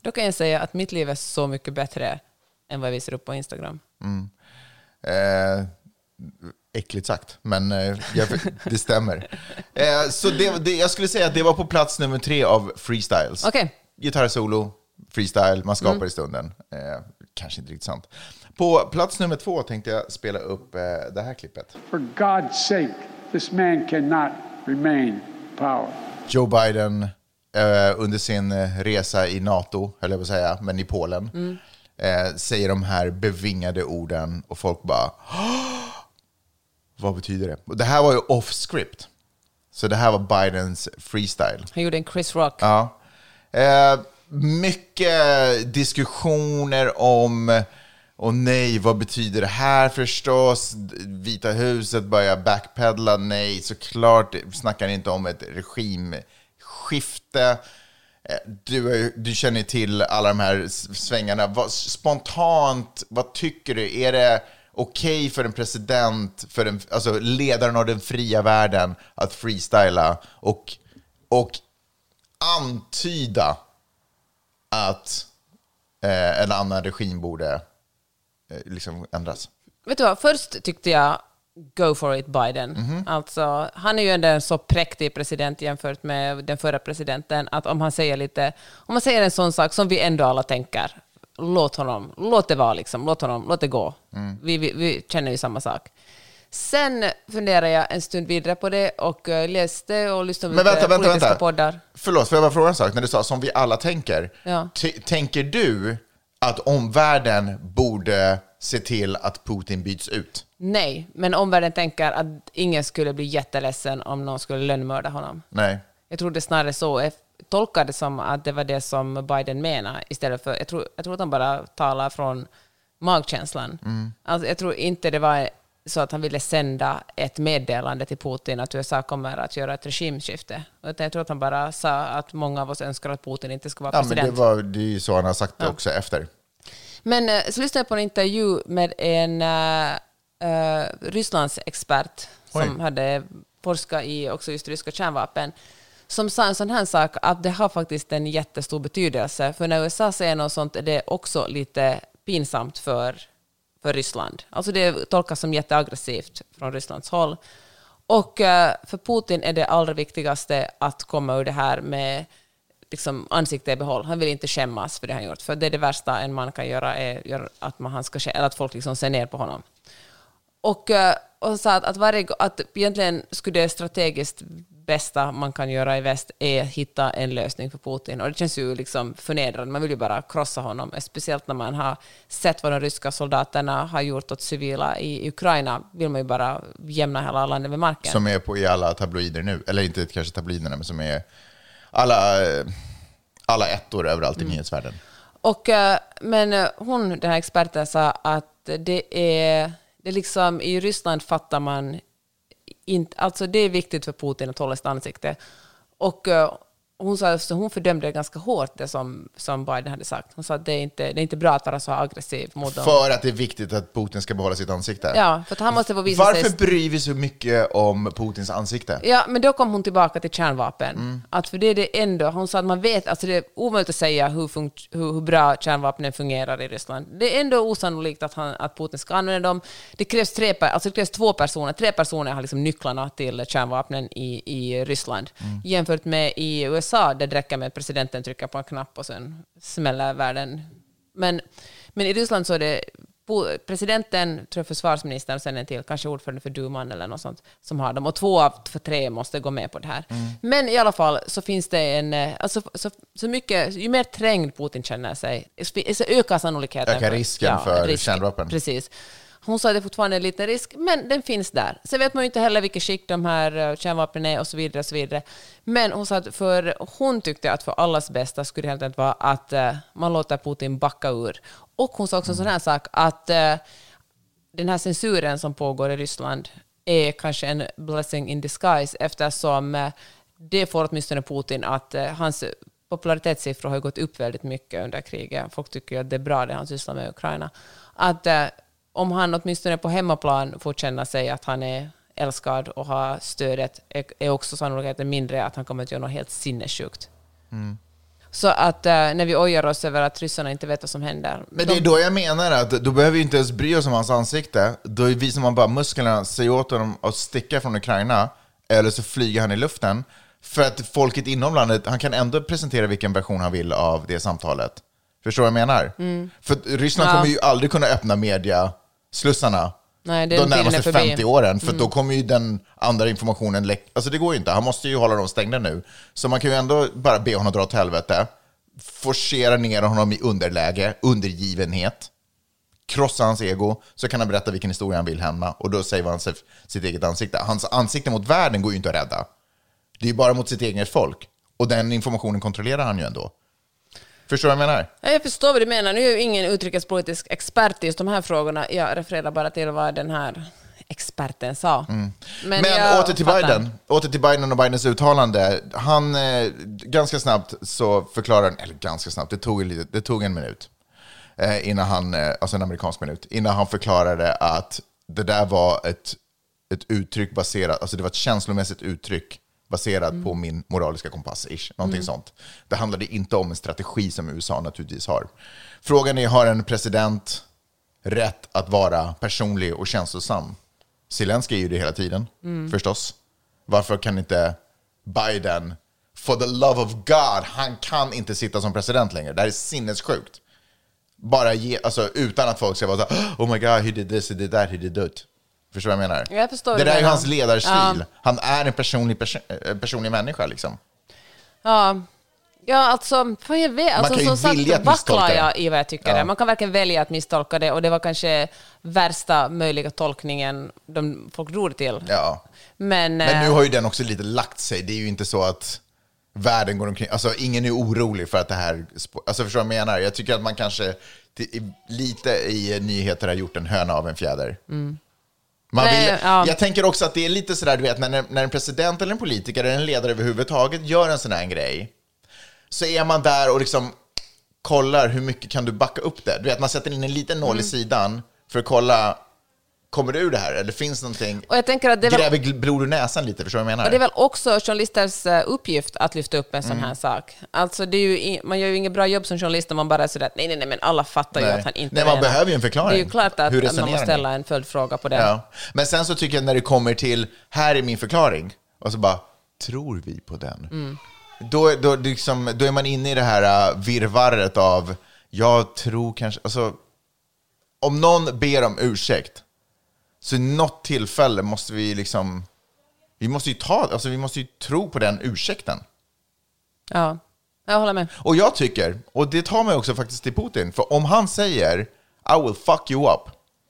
Då kan jag säga att mitt liv är så mycket bättre än vad jag visar upp på Instagram. Eh, äckligt sagt, men eh, jag, det stämmer. Eh, så det, det, jag skulle säga att det var på plats nummer tre av freestyles. Okej. Gitarrsolo, freestyle, man skapar i stunden. Eh, kanske inte riktigt sant. På plats nummer två tänkte jag spela upp eh, det här klippet. For God's sake, this man cannot remain in power. Joe Biden eh, under sin eh, resa i NATO, höll jag på att säga, men i Polen, eh, säger de här bevingade orden och folk bara! Vad betyder det? Och det här var ju off script. Så det här var Bidens freestyle. Han gjorde en Chris Rock. Ja. Mycket diskussioner om, och nej, vad betyder det här förstås? Vita huset börjar backpedla, nej, såklart snackar inte om ett regimskifte. Eh, du, du känner till alla de här svängarna. Vad, spontant, vad tycker du? Är det okej för en president, för en, alltså ledaren av den fria världen, att freestyla och, och antyda att eh, en annan regim borde eh, liksom ändras. Vet du vad, först tyckte jag go for it Biden. Alltså, han är ju ändå en så präktig president jämfört med den förra presidenten, att om han säger lite, om han säger en sån sak som vi ändå alla tänker, låt honom, låt det vara liksom, låt honom, låt det gå. Mm. Vi, vi, vi känner ju samma sak. Sen funderade jag en stund vidare på det och eh, läste och lyssnade på vänta, vänta, politiska vänta. poddar. Förlåt, får jag bara fråga en sak? När du sa som vi alla tänker. Ja. Tänker du att omvärlden borde se till att Putin byts ut? Nej, men omvärlden tänker att ingen skulle bli jätteledsen om någon skulle lönnmörda honom. Nej. Jag tror det snarare så. Jag tolkar det som att det var det som Biden menade istället för... Jag tror, jag tror att han bara talar från magkänslan. Alltså, jag tror inte det var så att han ville sända ett meddelande till Putin att USA kommer att göra ett regimskifte. Utan jag tror att han bara sa att många av oss önskar att Putin inte ska vara Ja, men president. det, var, det är ju så han har sagt det också efter. Men eh, så lyssnade jag på en intervju med en uh, uh, Rysslands expert som Oj. hade forskat i också just ryska kärnvapen, som sa en sån här sak att det har faktiskt en jättestor betydelse, för när USA säger något sånt är det också lite pinsamt för, för Ryssland. Alltså det tolkas som jätteaggressivt från Rysslands håll. Och eh, för Putin är det allra viktigaste att komma ur det här med liksom, ansikte i behåll. Han vill inte skämmas för det han gjort. För det är det värsta en man kan göra, är att, man, han ska, eller att folk liksom ser ner på honom. Och, eh, och sa att, att, varje, att egentligen skulle det strategiskt bästa man kan göra i väst är att hitta en lösning för Putin. Och det känns ju liksom förnedrande. Man vill ju bara krossa honom. Speciellt när man har sett vad de ryska soldaterna har gjort åt civila i Ukraina vill man ju bara jämna hela landet med marken. Som är på i alla tabloider nu. Eller inte kanske tabloiderna, men som är alla, alla ettor överallt i Mm. nyhetsvärlden. Och, eh, men eh, hon, den här experten, sa att det är, det är liksom, i Ryssland fattar man inte, alltså det är viktigt för Putin att hålla sitt ansikte. Och eh, hon, sa, så hon fördömde ganska hårt det som, som Biden hade sagt. Hon sa att det är inte, det är inte bra att vara så aggressiv mot dem. För att det är viktigt att Putin ska behålla sitt ansikte. Ja, för att han måste få visa Varför sig... bryr vi så mycket om Putins ansikte? Ja, men då kom hon tillbaka till kärnvapen. Mm. Att för det är det ändå, hon sa att man vet, alltså det är omöjligt att säga hur, hur, hur bra kärnvapnen fungerar i Ryssland. Det är ändå osannolikt att, han, att Putin ska använda dem. Det krävs, tre, alltså det krävs två personer, tre personer har liksom nycklarna till kärnvapnen i, i Ryssland. Mm. Jämfört med i USA, där det räcker med att presidenten trycker på en knapp och sen smäller världen. Men, men i Ryssland så är det presidenten, tror jag försvarsministern och sen en till, kanske ordförande för duman eller något sånt, som har dem. Och två av för tre måste gå med på det här. Mm. Men i alla fall så finns det en... eh, Alltså, så, så mycket, ju mer trängd Putin känner sig, så ökar sannolikheten. Ökar risken för kärnvapen. Precis. Hon sa att det fortfarande är en liten risk, men den finns där. Sen vet man ju inte heller vilket skick de här eh, kärnvapnen är och så vidare. Och så vidare. Men hon sa att för hon tyckte att för allas bästa skulle det helt enkelt vara att eh, man låter Putin backa ur. Och hon sa också en sån här sak att eh, den här censuren som pågår i Ryssland är kanske en blessing in disguise eftersom det får åtminstone Putin att hans popularitetssiffror har ju gått upp väldigt mycket under kriget. Folk tycker ju att det är bra det han sysslar med i Ukraina. Att om han åtminstone på hemmaplan får känna sig att han är älskad och har stödet är, är också sannolikheten mindre att han kommer att göra något helt sinnessjukt. Så att eh, när vi ojar oss över att ryssarna inte vet vad som händer. Men de- det är då jag menar att då behöver vi inte ens bry oss om hans ansikte. Då visar man bara musklerna, säger åt honom att sticka från Ukraina, eller så flyger han i luften. För att folket inom landet, han kan ändå presentera vilken version han vill av det samtalet. Förstår du vad jag menar? För att Ryssland Mm. Ja. kommer ju aldrig kunna öppna mediaslussarna Nej, de närmaste förbi. Mm. 50 åren, för då kommer ju den andra informationen läcka. Alltså det går ju inte, han måste ju hålla dem stängda nu. Så man kan ju ändå bara be honom dra åt helvete, forcera ner honom i underläge, undergivenhet, krossa hans ego, så kan han berätta vilken historia han vill hemma, och då säger han sitt eget ansikte. Hans ansikte mot världen går ju inte att rädda. Det är ju bara mot sitt eget folk. Och den informationen kontrollerar han ju ändå. Förstår du vad jag menar? Ja, jag förstår vad du menar. Nu är jag ju ingen utrikespolitisk expert i just de här frågorna. Jag refererar bara till vad den här experten sa. Men, jag åter till fattar. Biden. Åter till Biden och Bidens uttalande. Han, eh, ganska snabbt så förklarar, eller ganska snabbt, det tog, lite, det tog en minut. Eh, innan han, eh, alltså en amerikansk minut, innan han förklarade att det där var ett, ett uttryck baserat, alltså det var ett känslomässigt uttryck baserat på min moraliska kompass, ish, någonting sånt. Det handlade inte om en strategi som USA naturligtvis har. Frågan är, har en president rätt att vara personlig och känslosam? Zelensky är ju det hela tiden, förstås. Varför kan inte Biden, for the love of God, han kan inte sitta som president längre. Det här är sinnessjukt. Bara ge, alltså utan att folk ska vara så oh my god, he did this, he did that, he did that. Förstår du vad jag menar? Jag förstår det vad där är ju menar. hans ledarstil. Ja. Han är en personlig, perso eh, personlig människa liksom. Ja, ja alltså, fan jag vet, alltså, kan ju som sagt att vacklar misstolka jag i vad jag tycker. Ja. Man kan verkligen välja att misstolka det och det var kanske värsta möjliga tolkningen de folk drog till. Ja. Men, Men eh, nu har ju den också lite lagt sig. Det är ju inte så att världen går omkring... Alltså ingen är orolig för att det här... Alltså förstår du vad jag menar? Jag tycker att man kanske lite i nyheter har gjort en höna av en fjäder. Man Nej, vill, ja. Jag tänker också att det är lite sådär, du vet, när, när en president eller en politiker eller en ledare överhuvudtaget gör en sån här grej, så är man där och liksom kollar hur mycket kan du backa upp det. Du vet, man sätter in en liten Mm. nål i sidan för att kolla, kommer du ur det här? Eller finns någonting? och jag tänker att det väl Gräver blod ur näsan lite, förstår du vad jag menar? Och det är väl också journalisters eh, uppgift att lyfta upp en sån Mm. här sak. Alltså det är ju, man gör ju inget bra jobb som journalist om man bara är sådär, nej, nej, nej, men alla fattar ju Nej. att han inte Nej, man menar." behöver ju en förklaring. Det är ju klart att, man måste ställa en följdfråga på det. Ja. Men sen så tycker jag när det kommer till, här är min förklaring, och så bara, tror vi på den? Mm. Då, då, liksom, då är man inne i det här uh, virrvarret av, jag tror kanske, alltså, om någon ber om ursäkt, så i något tillfälle måste vi liksom, vi måste ju ta, alltså vi måste ju tro på den ursäkten. Ja, jag håller med. Och jag tycker, och det tar mig också faktiskt till Putin, för om han säger I will fuck you up,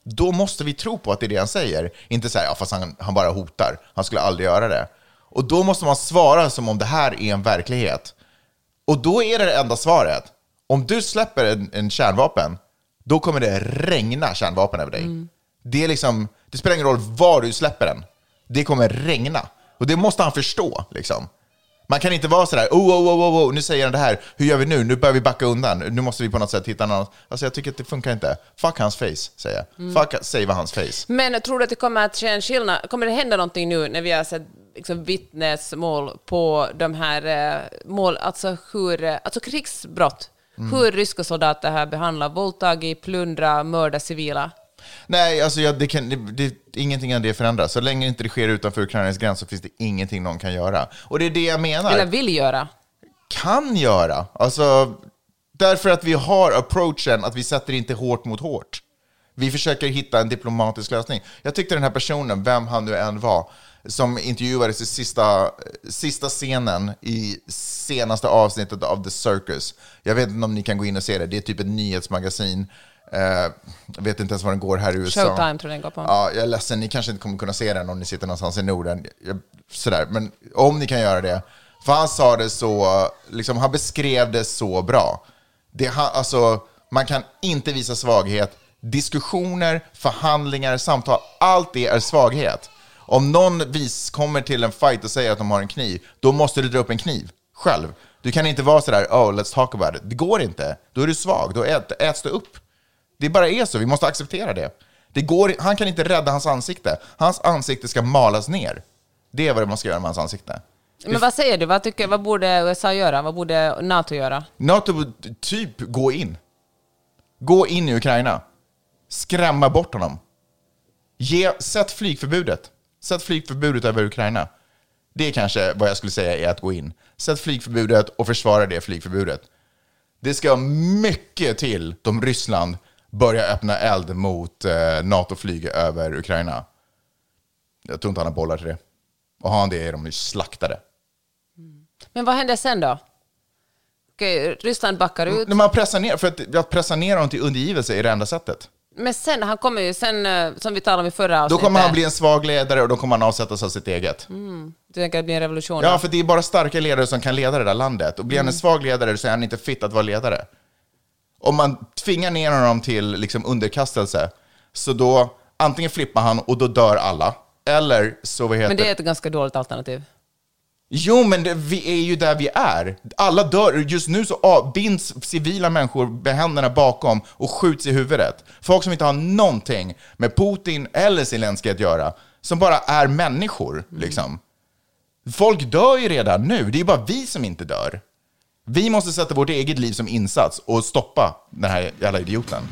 då måste vi tro på att det är det han säger. Inte säga, ja fast han, han bara hotar, han skulle aldrig göra det. Och då måste man svara som om det här är en verklighet. Och då är det det enda svaret. Om du släpper en, en kärnvapen, då kommer det regna kärnvapen över dig. Det, är liksom, det spelar ingen roll var du släpper den. Det kommer regna. Och det måste han förstå. Liksom. Man kan inte vara sådär, oh, oh, oh, oh, oh, nu säger han det här, hur gör vi nu? Nu börjar vi backa undan, nu måste vi på något sätt hitta någon... Alltså jag tycker att det funkar inte. Fuck hans face, säger jag. Fuck, savea hans face. Men tror du att det kommer att ske en skillnad? Kommer det hända någonting nu när vi har sett liksom, vittnesmål på de här eh, mål, alltså, hur, eh, alltså krigsbrott? Mm. Hur ryska soldater har behandlat, våldtagit, plundrat, mördat civila? Nej, alltså jag, det kan, det, det, ingenting av det förändras. Så länge inte det sker utanför Ukrainas gräns så finns det ingenting någon kan göra. Och det är det jag menar. Eller vill göra? kan göra. Alltså, därför att vi har approachen att vi sätter inte hårt mot hårt. Vi försöker hitta en diplomatisk lösning. Jag tyckte den här personen, vem han nu än var, som intervjuades i sista, sista scenen i senaste avsnittet av The Circus. Jag vet inte om ni kan gå in och se det. Det är typ ett nyhetsmagasin. Eh, jag vet inte ens var den går här i USA. Showtime tror jag den går på. Ja, jag är ledsen, ni kanske inte kommer kunna se den om ni sitter någonstans i Norden. Jag, sådär. Men om ni kan göra det. För han sa det så, liksom, han beskrev det så bra. Det, han, alltså, man kan inte visa svaghet. Diskussioner, förhandlingar, samtal, allt det är svaghet. Om någon vis kommer till en fight och säger att de har en kniv, då måste du dra upp en kniv själv. Du kan inte vara sådär, oh let's talk about it. Det går inte. Då är du svag, då ät, äts du upp. Det bara är så, vi måste acceptera det. det går, han kan inte rädda hans ansikte. Hans ansikte ska malas ner. Det är vad man ska göra med hans ansikte. Men vad säger du? Vad, tycker, vad borde USA göra? Vad borde NATO göra? NATO borde typ gå in. Gå in i Ukraina. Skrämma bort honom. Ge, sätt flygförbudet. Sätt flygförbudet över Ukraina. Det är kanske vad jag skulle säga är att gå in. Sätt flygförbudet och försvara det flygförbudet. Det ska mycket till om Ryssland börjar öppna eld mot eh, NATO-flyg över Ukraina. Jag tror inte han har bollar till det. Och har han det är de ju slaktade. Men vad händer sen då? Okej, Ryssland backar ut. När man pressar ner, för att, att pressa ner honom till undergivelse är det enda sättet. Men sen, han kommer ju sen, eh, som vi talade om i förra Då avsnittet. kommer han bli en svag ledare och då kommer han avsättas av sitt eget. Du tänker att det blir en revolution? Ja, då? för det är bara starka ledare som kan leda det där landet. Och blir han en svag ledare så är han inte fit att vara ledare. Om man tvingar ner honom till liksom underkastelse, så då antingen flippar han och då dör alla. Eller så vad heter Men det är ett ganska dåligt alternativ. Jo, men det, vi är ju där vi är. Alla dör. Just nu så ah, binds civila människor med händerna bakom och skjuts i huvudet. Folk som inte har någonting med Putin eller Zelenskyj att göra, som bara är människor. Liksom. Folk dör ju redan nu, det är bara vi som inte dör. Vi måste sätta vårt eget liv som insats och stoppa den här jävla idioten.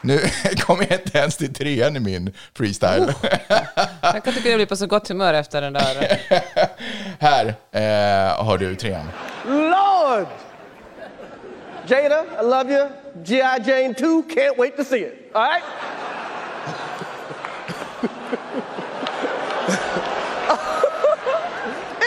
Nu kommer jag inte ens till trean i min freestyle. Jag kan tycka det blir på så gott humör efter den där. Här eh, har du trean. Lord, Jada, I love you. G.I. Jane 2, can't wait to see it. All right?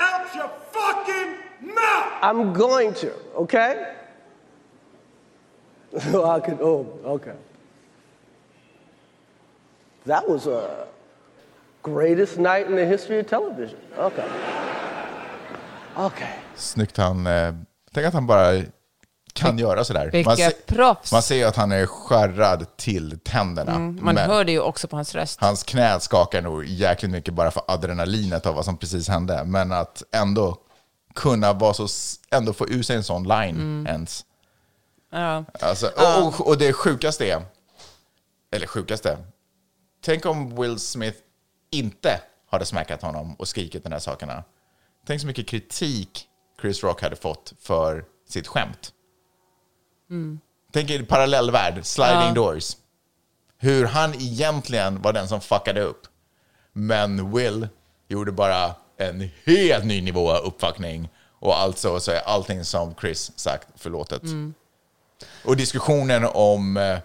out your fucking mouth. I'm going to, okay? I could, oh, okay. That was a greatest night in the history of television. Okay. Okay. Snyggt han... Eh, tänk att han bara kan göra sådär. Man, se- proffs. man ser ju att han är skärrad till tänderna. Mm, Man hör det ju också på hans röst. Hans knä skakar nog jäkligt mycket bara för adrenalinet av vad som precis hände. Men att ändå kunna vara så... Ändå få ur sig en sån line Mm. ens. Ja. Alltså, och, och, och det sjukaste är... Eller sjukaste. Tänk om Will Smith inte hade smackat honom och skrikit de här sakerna. Tänk så mycket kritik Chris Rock hade fått för sitt skämt. Tänk er parallellvärld, sliding Ja. doors. Hur han egentligen var den som fuckade upp. Men Will gjorde bara en helt ny nivå av uppfuckning. Och alltså så är allting som Chris sagt förlåtet. Och diskussionen om, eh,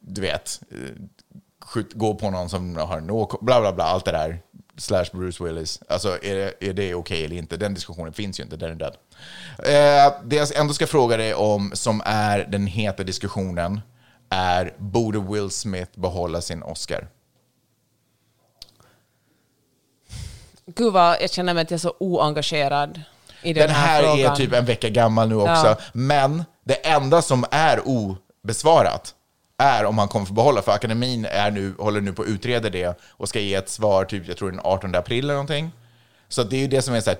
du vet, eh, skjut, gå på någon som har no, bla bla bla, allt det där. Slash Bruce Willis. Alltså är det, är det okej eller inte? Den diskussionen finns ju inte, den är död. Eh, det jag ändå ska fråga dig om, som är den heta diskussionen, är borde Will Smith behålla sin Oscar? Gud vad jag känner mig att jag är så oengagerad i den, Den här frågan. är typ en vecka gammal nu också. Ja. Men det enda som är obesvarat är om han kommer få behålla. För akademin är nu, håller nu på att utreda det och ska ge ett svar typ, jag tror den 18 april eller någonting. Så det är ju det som är så här...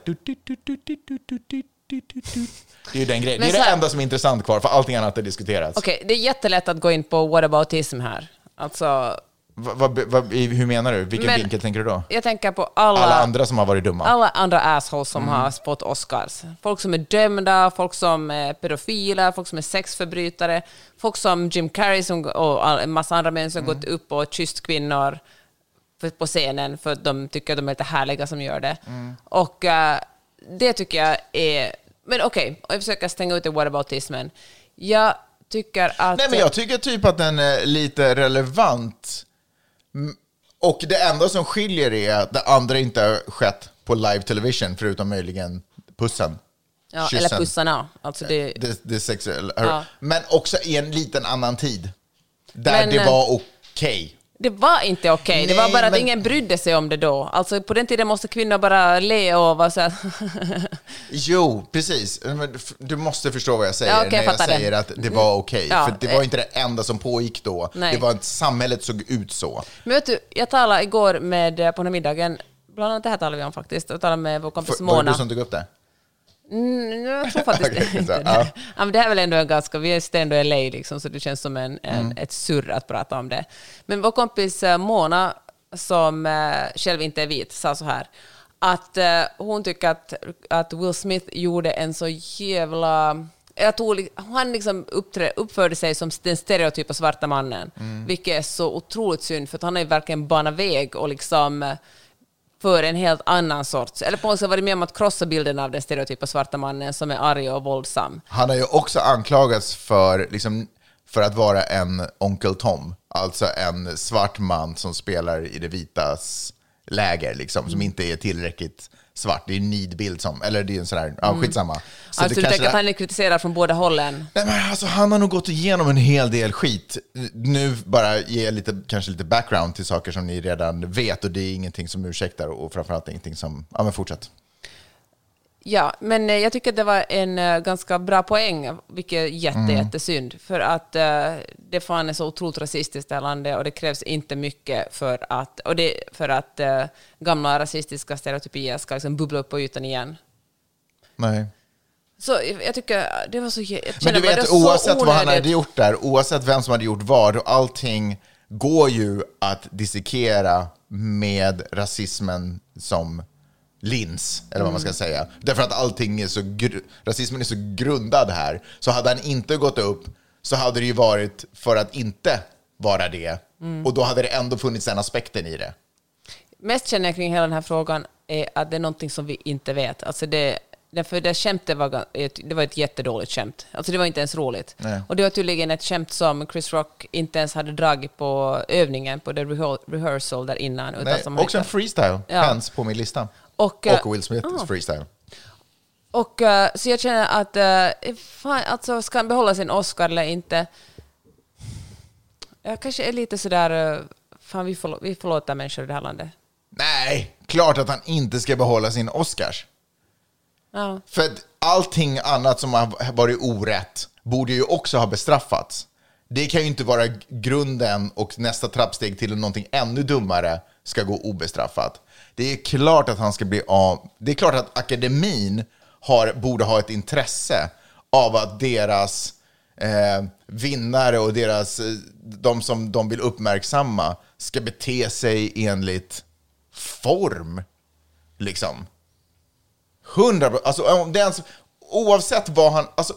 Det är ju den grejen. Det är det enda som är intressant kvar, för allting annat har diskuterats. Okej, det är jättelätt att gå in på whataboutism här. Alltså, Va, va, va, hur menar du? Vilken Men- vinkel tänker du då? jag tänker på alla, Alla andra som har varit dumma? alla andra assholes som har fått Oscars. Folk som är dömda, folk som är pedofiler, folk som är sexförbrytare, folk som Jim Carrey som, och en massa andra män som gått upp och kysst kvinnor på scenen för att de tycker att de är lite härliga som gör det. Och eh, det tycker jag är... Men okej, och jag försöker stänga ut whataboutismen. Jag tycker att... Nej, men jag tycker typ att den är lite relevant. Och det enda som skiljer är att det andra inte har skett på live television, förutom möjligen pussen. ja, eller kyssen. pussarna. Alltså det, Det, det sexuella. Ja. Men också i en liten annan tid. Där Men, det eh, var okej. Det var inte okej. Det var bara att men- ingen brydde sig om det då. Alltså på den tiden måste kvinnor bara le och vara så här... Jo, precis. Du måste förstå vad jag säger Ja, okej, när jag jag fattar det. säger att det var okej. Ja, För det eh. var inte det enda som pågick då. Nej. Det var att samhället såg ut så. Men vet du, jag talade igår med, på den här middagen, bland annat det här talade vi om faktiskt, jag talade med vår kompis För, var det Mona. du som tog upp det? Mm, jag tror faktiskt Okej, inte det. ja. Det här är väl ändå en ganska, vi är ändå i LA liksom, så det känns som en, en, Mm. ett surr att prata om det. Men vår kompis eh, Mona, som eh, själv inte är vit, sa så här, att eh, hon tycker att, att Will Smith gjorde en så jävla... Jag tror, han liksom uppträ, uppförde sig som den stereotypa svarta mannen, Mm. vilket är så otroligt synd, för att han har ju verkligen banat väg och liksom för en helt annan sorts, eller på något sätt varit med om att krossa bilden av den stereotypa svarta mannen som är arg och våldsam. Han har ju också anklagats för, liksom, för att vara en Onkel Tom. Alltså en svart man som spelar i det vitas läger, liksom, Mm. som inte är tillräckligt svart. Det är en nidbild som, eller det är en sån här, ja skitsamma. Så alltså det du tänker att han är kritiserad från båda hållen? Nej, men alltså, han har nog gått igenom en hel del skit. Nu bara ge lite, kanske lite background till saker som ni redan vet och det är ingenting som ursäktar och framförallt ingenting som, ja men fortsätt. Ja, men eh, jag tycker att det var en eh, ganska bra poäng, vilket är jätte, Mm. jättesynd. För att eh, det fan är så otroligt rasistiskt det här landet och det krävs inte mycket för att, och det, för att eh, gamla rasistiska stereotypier ska liksom bubbla upp på ytan igen. Nej. Så jag tycker det var så... Men du det vet, oavsett vad han hade gjort där, oavsett vem som hade gjort vad, och allting går ju att dissekera med rasismen som lins, eller vad man ska Mm. säga. Därför att allting är så, rasismen är så grundad här. Så hade han inte gått upp så hade det ju varit för att inte vara det. Mm. Och då hade det ändå funnits den aspekten i det. Mest känner jag kring hela den här frågan är att det är någonting som vi inte vet. Alltså det, därför det skämtet var, det var ett jättedåligt skämt. Alltså det var inte ens roligt. Nej. Och det var tydligen ett skämt som Chris Rock inte ens hade dragit på övningen, på the rehe- rehearsal där innan. Utan Nej, som också en freestyle, Ja. Pence på min lista. Och, eh, Och Will Smiths ah. freestyle. Och eh, så jag känner att, uh, fan, alltså, ska han behålla sin Oscar eller inte? Jag kanske är lite sådär, fan vi, förlå- vi förlåter människor i det här landet. Nej, klart att han inte ska behålla sin Oscars. Ja. För att allting annat som har varit orätt borde ju också ha bestraffats. Det kan ju inte vara grunden och nästa trappsteg till någonting ännu dummare ska gå obestraffat. Det är klart att han ska bli av. Det är klart att akademin har, borde ha ett intresse av att deras eh, vinnare och deras, eh, de som de vill uppmärksamma ska bete sig enligt form. Liksom. Hundra alltså om det ens, oavsett vad han, alltså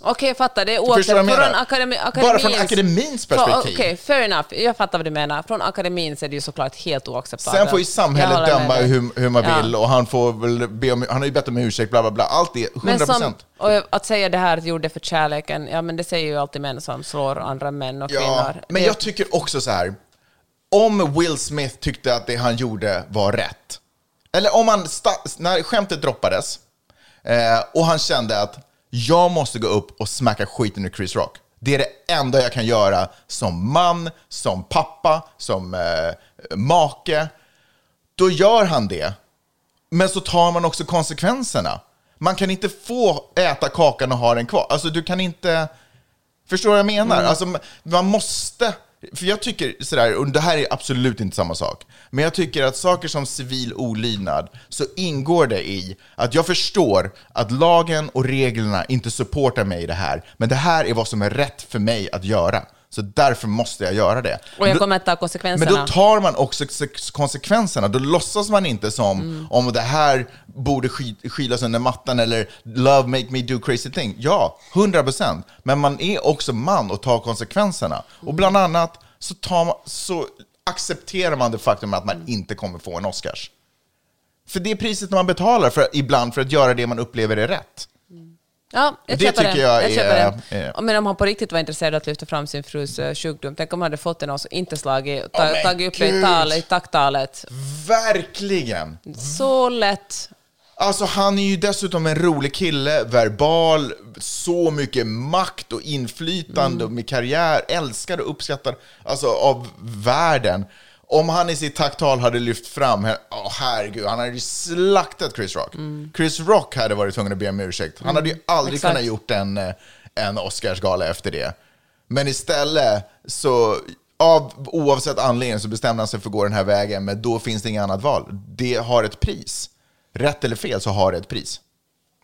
Okej, jag fattar. Det är oavsett. Från akademi, Bara från akademins perspektiv. Okej, fair enough. Jag fattar vad du menar. Från akademin så är det ju såklart helt oacceptabelt. Sen får ju samhället döma hur, hur man Ja. vill och han får väl be om, han har ju bett om ursäkt, bla bla bla. Allt det, 100 Men som, procent. och att säga det här att gjorde för kärleken, ja men det säger ju alltid män som slår andra män och Ja, kvinnor. men Det- jag tycker också så här. Om Will Smith tyckte att det han gjorde var rätt, eller om han, när skämtet droppades eh, och han kände att jag måste gå upp och smacka skiten ur Chris Rock. Det är det enda jag kan göra som man, som pappa, som eh, make. Då gör han det. Men så tar man också konsekvenserna. Man kan inte få äta kakan och ha den kvar. Alltså du kan inte... Förstår du vad jag menar? Mm. Alltså, man måste... För jag tycker sådär, och det här är absolut inte samma sak, men jag tycker att saker som civil olydnad, så ingår det i att jag förstår att lagen och reglerna inte supportar mig i det här, men det här är vad som är rätt för mig att göra. Så därför måste jag göra det. Och jag kommer att ta men konsekvenserna. då tar man också konsekvenserna. Då låtsas man inte som Mm. om det här borde sk- skylas under mattan eller love make me do crazy thing. Ja, 100 procent. Men man är också man och tar konsekvenserna. Och bland annat så, man, så accepterar man det faktum att man inte kommer få en Oscars. För det är priset man betalar för, ibland för att göra det man upplever är rätt. Ja, jag Det tycker det. jag jag är- det. är- Men om han på riktigt var intresserad av att lyfta fram sin frus eh, sjukdom, tänk om han hade fått den och så inte slagit, ta, men tagit upp det i, tal, i tacktalet. Verkligen! Så lätt. Alltså han är ju dessutom en rolig kille, verbal, så mycket makt och inflytande Mm. med karriär, älskad och uppskattad alltså, av världen. Om han i sitt tacktal hade lyft fram, åh herregud, han hade ju slaktat Chris Rock. Chris Rock hade varit tvungen att be om ursäkt. Han hade ju aldrig Mm. exakt. kunnat gjort en, eh, en Oscarsgala efter det. Men istället så, av, oavsett anledning så bestämde han sig för att gå den här vägen, men då finns det inget annat val. Det har ett pris. Rätt eller fel så har det ett pris,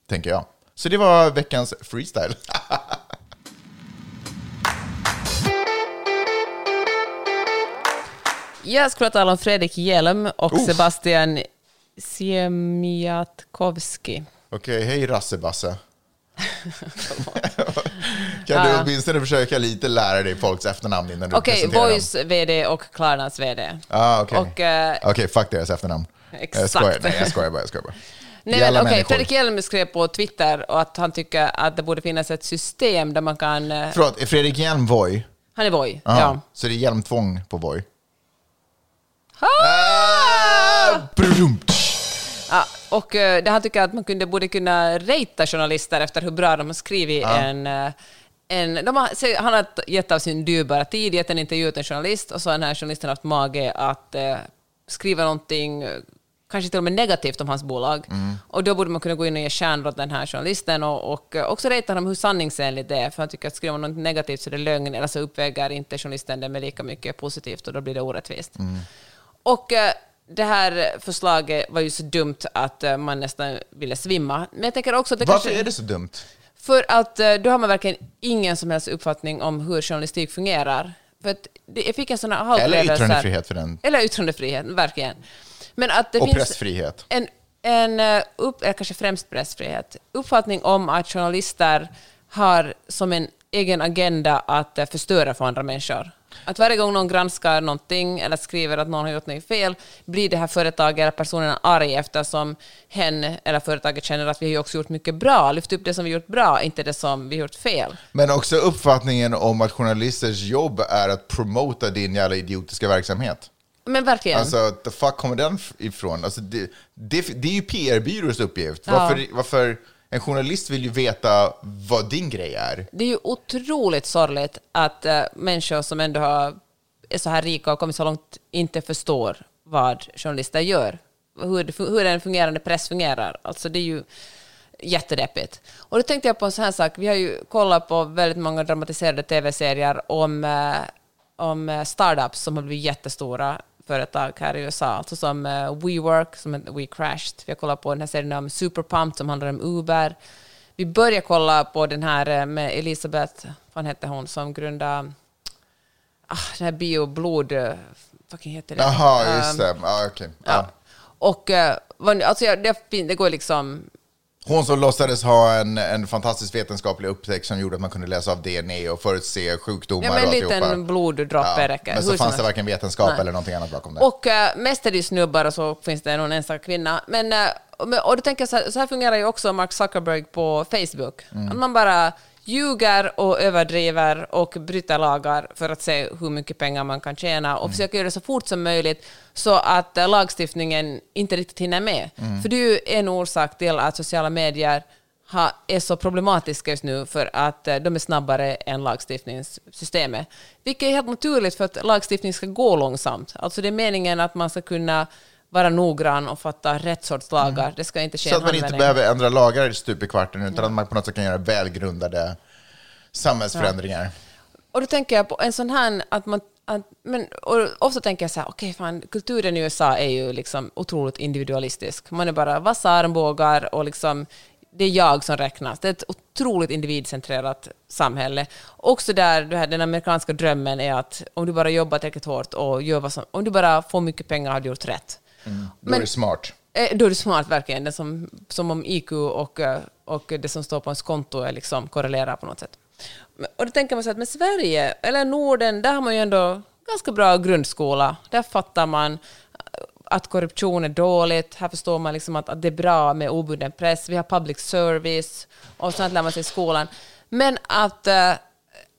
tänker jag. Så det var veckans freestyle. Jag skulle tala om Fredrik Hjelm och Uff. Sebastian Siemiatkowski. Okej, hej Rassebasse. kan du åtminstone försöka lite lära dig folks efternamn innan du Okej, presenterar Voice VD och Klarnas VD. Ah, okej. Och, eh, Okej, fuck deras efternamn. Jag Exakt. skojar, nej jag skojar bara. Jag skojar bara. Nej, men, okej, människor. Fredrik Hjelm skrev på Twitter att han tycker att det borde finnas ett system där man kan... eh, Förlåt, är Fredrik Hjelm Voi? Han är Voi. Aha, Ja. Så det är hjälmtvång på Voi? Ah! Brum. Ja, och eh, det han tycker att man kunde, borde kunna ratea journalister efter hur bra de har skrivit en... eh, en de har, han har gett av sin dyrbara tid, gett en intervju åt en journalist och så har den här journalisten haft mage att eh, skriva någonting, eh, kanske till och med negativt om hans bolag. Och då borde man kunna gå in och ge stjärnor åt den här journalisten och, och eh, också rata honom hur sanningsenligt det är, för han tycker att skriver man något negativt så är det lögn, eller så uppväger inte journalisten det med lika mycket positivt och då blir det orättvist. Och eh, det här förslaget var ju så dumt att eh, man nästan ville svimma. Men jag tänker också att det Varför kanske... är det så dumt? För att eh, då har man verkligen ingen som helst uppfattning om hur journalistik fungerar. För att det, jag fick en sån här Eller yttrandefrihet för den. Eller yttrandefrihet, verkligen. Men att det Och finns pressfrihet. en, en upp, eller kanske främst pressfrihet, uppfattning om att journalister har som en egen agenda att förstöra för andra människor. Att varje gång någon granskar någonting eller skriver att någon har gjort något fel blir det här företaget eller personen arg eftersom hen eller företaget känner att vi har också gjort mycket bra, lyft upp det som vi gjort bra, inte det som vi gjort fel. Men också uppfattningen om att journalisters jobb är att promota din jävla idiotiska verksamhet. Men verkligen. Alltså, the fuck kommer den ifrån? Alltså, det, det, det är ju PR-byrås uppgift. Varför, varför, en journalist vill ju veta vad din grej är. Det är ju otroligt sorgligt att äh, människor som ändå har, är så här rika och kommit så långt inte förstår vad journalister gör. Hur, hur en fungerande press fungerar. Alltså det är ju jättedeppigt. Och då tänkte jag på en sån här sak. Vi har ju kollat på väldigt många dramatiserade tv-serier om, eh, om eh, startups som har blivit jättestora företag här i USA. Alltså som eh, WeWork, som We Crashed. Vi har kollat på den här serien om Superpump som handlar om Uber. Vi börjar kolla på den här eh, med Elisabeth, vad hette hon, som grundade ah, den här bioblod... Vad heter det? Jaha, just det. Ja, okej. Ja. Ja. Och alltså, det, det går liksom... Hon som låtsades ha en, en fantastisk vetenskaplig upptäckt som gjorde att man kunde läsa av DNA och förutse sjukdomar Ja, men en och alltihopa. liten bloddroppe räcker. Men så hur fanns det varken vetenskap Nej. eller någonting annat bakom det. Och äh, mest är det snubbar och så finns det någon enstaka kvinna. Men, men- och då tänker jag så här, så här fungerar ju också Mark Zuckerberg på Facebook. Mm. Att man bara ljuger och överdriver och bryter lagar för att se hur mycket pengar man kan tjäna Mm. och försöker göra det så fort som möjligt så att äh, lagstiftningen inte riktigt hinner med. Mm. För det är ju en orsak till att sociala medier ha, är så problematiska just nu för att eh, de är snabbare än lagstiftningssystemet. Vilket är helt naturligt för att lagstiftning ska gå långsamt. Alltså det är meningen att man ska kunna vara noggrann och fatta rätt sorts lagar. Det ska inte ske Så att man inte behöver ändra lagar stup i kvarten, utan att man på något sätt kan göra välgrundade samhällsförändringar. Och då tänker jag på en sån här att man att, men, och ofta tänker jag så här, okej, fan, kulturen i USA är ju liksom otroligt individualistisk. Man är bara vassa armbågar och liksom, det är jag som räknas. Det är ett otroligt individcentrerat samhälle. Också där här, den amerikanska drömmen är att om du bara jobbar tillräckligt hårt och gör vad som, om du bara får mycket pengar har du gjort rätt. Då är det smart. Eh, Då är du smart verkligen. Det som, som om IQ och, eh, och det som står på ens konto är liksom korrelerar på något sätt. Men- Och då tänker man så att med Sverige, eller Norden, där har man ju ändå ganska bra grundskola. Där fattar man eh, att korruption är dåligt. Här förstår man liksom att, att det är bra med obunden press. Vi har public service och sånt lär man sig i skolan. Men att, eh,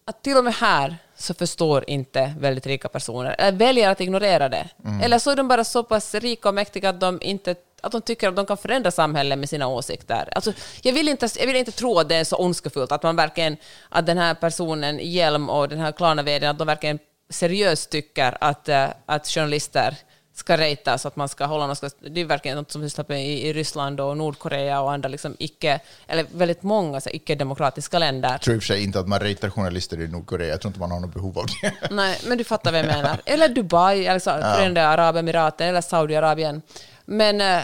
att till och med här så förstår inte väldigt rika personer, eller väljer att ignorera det. Eller så är de bara så pass rika och mäktiga att de, inte, att de tycker att de kan förändra samhället med sina åsikter. Alltså, jag, vill inte, jag vill inte tro att det är så ondskefullt, att man verkligen, att den här personen i hjälm och den här klarna att de verkligen seriöst tycker att, eh, att journalister ska rejtas, att man ska hålla någon slags, det är verkligen något som sysslar med i, i Ryssland och Nordkorea och andra liksom icke, eller väldigt många så icke-demokratiska länder. Jag tror i och för sig inte att man ratear journalister i Nordkorea. Jag tror inte man har något behov av det. Nej, men du fattar vad jag menar. Eller Dubai, eller så- Förenade Arabemiraten, eller Saudiarabien. Men eh,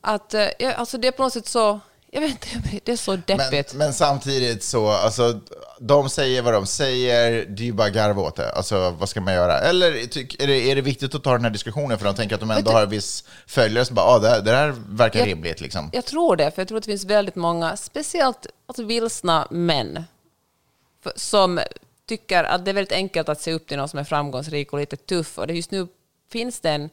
att, eh, ja, alltså det är på något sätt så, jag vet inte, det är så Men, deppigt. men samtidigt så, alltså, de säger vad de säger, det är ju bara garva åt det. Alltså, vad ska man göra? Eller är, det, är det viktigt att ta den här diskussionen för de tänker att de ändå har en viss följare som bara, ah, det, här, det här verkar Jag- rimligt liksom. Jag tror det, för jag tror att det finns väldigt många, speciellt alltså vilsna män, för, som tycker att det är väldigt enkelt att se upp till någon som är framgångsrik och lite tuff. Och det just nu finns det en,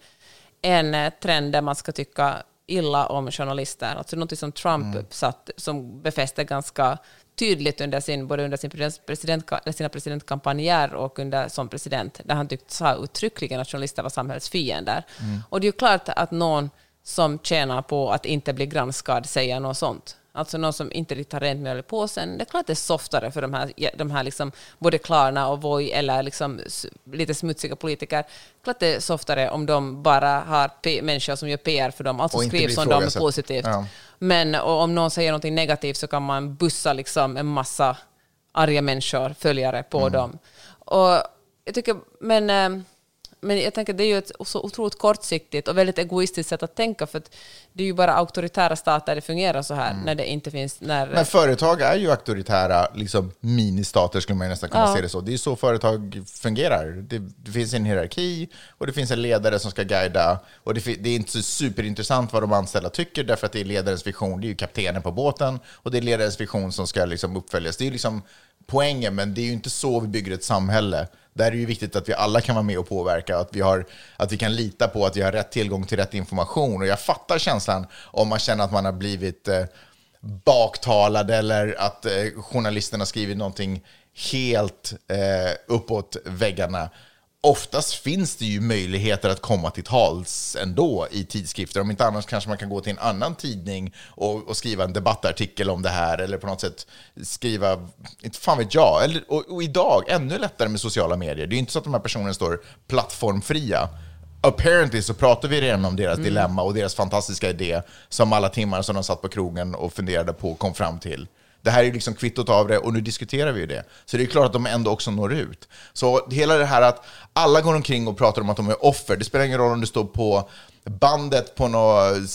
en eh, trend där man ska tycka illa om journalister. Alltså något som Trump satt, som befäste ganska tydligt under sin, både under sin president, sina presidentkampanjer och under, som president, där han tyckte, sa uttryckligen att journalister var samhällets fiender. Och det är ju klart att någon som tjänar på att inte bli granskad säger något sånt. Alltså någon som inte riktigt har rent mjöl i påsen. Det är klart att det är softare för de här, de här liksom, både Klarna och Voi eller liksom lite smutsiga politiker. Klart det är softare om de bara har människor som gör PR för dem, alltså skrivs om dem positivt. Ja. Men och om någon säger något negativt så kan man bussa liksom en massa arga människor, följare, på Mm. dem. Och jag tycker, men... men jag tänker det är ju ett så otroligt kortsiktigt och väldigt egoistiskt sätt att tänka, för att det är ju bara auktoritära stater det fungerar så här, när det inte finns... När, Mm. Men företag är ju auktoritära liksom, ministater, skulle man ju nästan kunna Ja. se det så. Det är så företag fungerar. Det, det finns en hierarki och det finns en ledare som ska guida. Och det, det är inte så superintressant vad de anställda tycker, därför att det är ledarens vision. Det är ju kaptenen på båten och det är ledarens vision som ska liksom uppföljas. Det är ju liksom poängen, men det är ju inte så vi bygger ett samhälle. Där är det ju viktigt att vi alla kan vara med och påverka, att vi, har, att vi kan lita på att vi har rätt tillgång till rätt information. Och jag fattar känslan om man känner att man har blivit eh, baktalad eller att eh, journalisterna skrivit någonting helt eh, uppåt väggarna. Oftast finns det ju möjligheter att komma till tals ändå i tidskrifter. Om inte annars kanske man kan gå till en annan tidning och, och skriva en debattartikel om det här eller på något sätt skriva, inte fan vet jag. Eller, och, och idag, ännu lättare med sociala medier. Det är ju inte så att de här personerna står plattformfria. Apparently så pratar vi redan om deras dilemma och deras fantastiska idé som alla timmar som de satt på krogen och funderade på kom fram till. Det här är liksom kvittot av det och nu diskuterar vi ju det. Så det är klart att de ändå också når ut. Så hela det här att alla går omkring och pratar om att de är offer, det spelar ingen roll om du står på bandet på något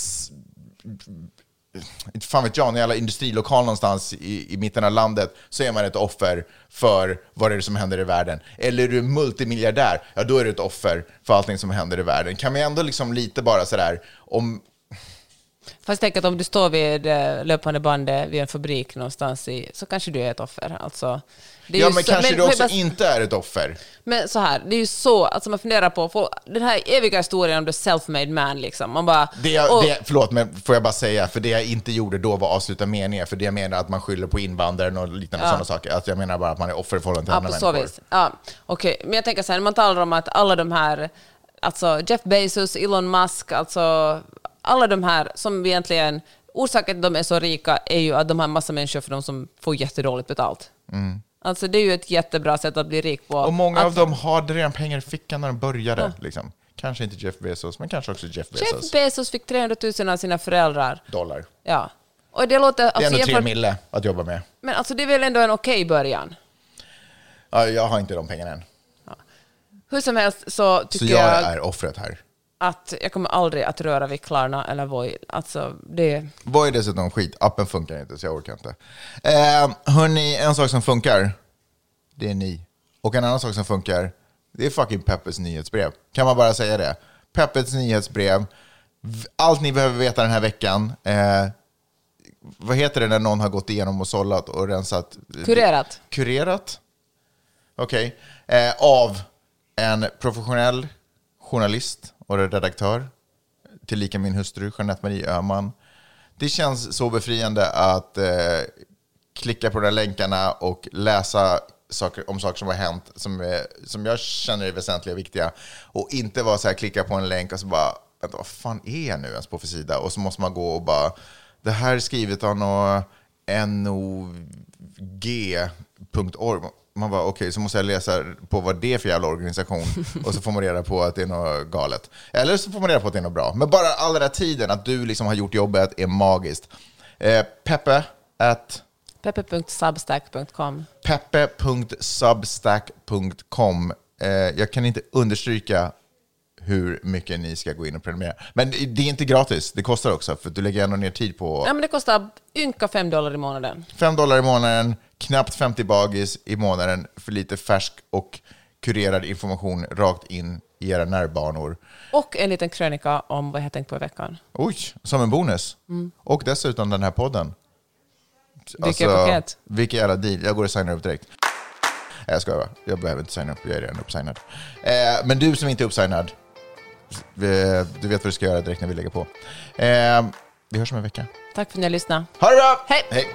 inte fan vet jag, jävla industrilokal någonstans i, i mitten av landet så är man ett offer för vad det är som händer i världen. Eller är du multimiljardär, ja då är du ett offer för allting som händer i världen. Kan vi ändå liksom lite bara sådär, om, Fast tänk att om du står vid löpande bandet vid en fabrik någonstans i, så kanske du är ett offer. Alltså, ja men så- kanske du men också bara- inte är ett offer. Men så här, det är ju så, alltså man funderar på, för den här eviga historien om the self-made man liksom. Man bara... Det jag, och- det, förlåt, men får jag bara säga, för det jag inte gjorde då var att avsluta meningen, för det jag menar att man skyller på invandraren och liknande Ja. sådana saker. Alltså jag menar bara att man är offer i förhållande till Ja, andra på så människor. vis. Ja, okej. Men jag tänker så här, när man talar om att alla de här, alltså Jeff Bezos, Elon Musk, alltså alla de här som egentligen, orsaken till att de är så rika är ju att de har massa människor för de som får jättedåligt betalt. Alltså det är ju ett jättebra sätt att bli rik på. Mm. Och många att, av dem hade redan pengar i fickan när de började. Liksom. Kanske inte Jeff Bezos, men kanske också Jeff Bezos. Jeff Bezos fick 300 000 av sina föräldrar. Dollar. Ja. Och det låter... Det är Alltså, ändå tre jämfört- mille att jobba med. men alltså det är väl ändå en okej början? Ja, jag har inte de pengarna än. Hur som helst så Så tycker jag jag, är offret här. Att jag kommer aldrig att röra vid Klarna eller Voi. Alltså det... Vad är dessutom skit? Appen funkar inte, så jag orkar inte. Eh, hörni, en sak som funkar, det är ni. Och en annan sak som funkar, det är fucking Peppes nyhetsbrev. Kan man bara säga det? Peppes nyhetsbrev. Allt ni behöver veta den här veckan. Eh, vad heter det när någon har gått igenom och sållat och rensat? Kurerat. Kurerat? Okej. Eh, av en professionell journalist och redaktör, tillika min hustru Jeanette Marie Öhman. Det känns så befriande att eh, klicka på de där länkarna och läsa saker, om saker som har hänt som, är, som jag känner är väsentliga och viktiga. Och inte vara så här, klicka på en länk och så bara, vänta, vad fan är jag nu ens på för sida? Och så måste man gå och bara, det här är skrivet av någon nog.org. Man bara, okej, så måste jag läsa på vad det är för jävla organisation. Och så får man reda på att det är något galet. Eller så får man reda på att det är något bra. Men bara all den här tiden, att du liksom har gjort jobbet, är magiskt. Eh, Peppe at peppe.substack.com peppe.substack.com. Eh, jag kan inte understryka hur mycket ni ska gå in och prenumerera. Men det det är inte gratis, det kostar också, för du lägger ändå ner tid på Ja, men det kostar ynka 5 dollar i månaden. 5 dollar i månaden, knappt 50 bagis i månaden för lite färsk och kurerad information rakt in i era nervbanor. Och en liten krönika om vad jag tänkt på i veckan. Oj, som en bonus. Och dessutom den här podden. Vilket paket. Vilken jävla deal. Jag går och signar upp direkt. Nej, Jag skojar bara. Jag behöver inte signa upp. Jag är redan uppsignad. Eh, men du som inte är uppsignad, du vet vad du ska göra direkt när vi lägger på. Eh, vi hörs om en vecka. Tack för att ni har lyssnat. Ha det bra! Hej! Hej.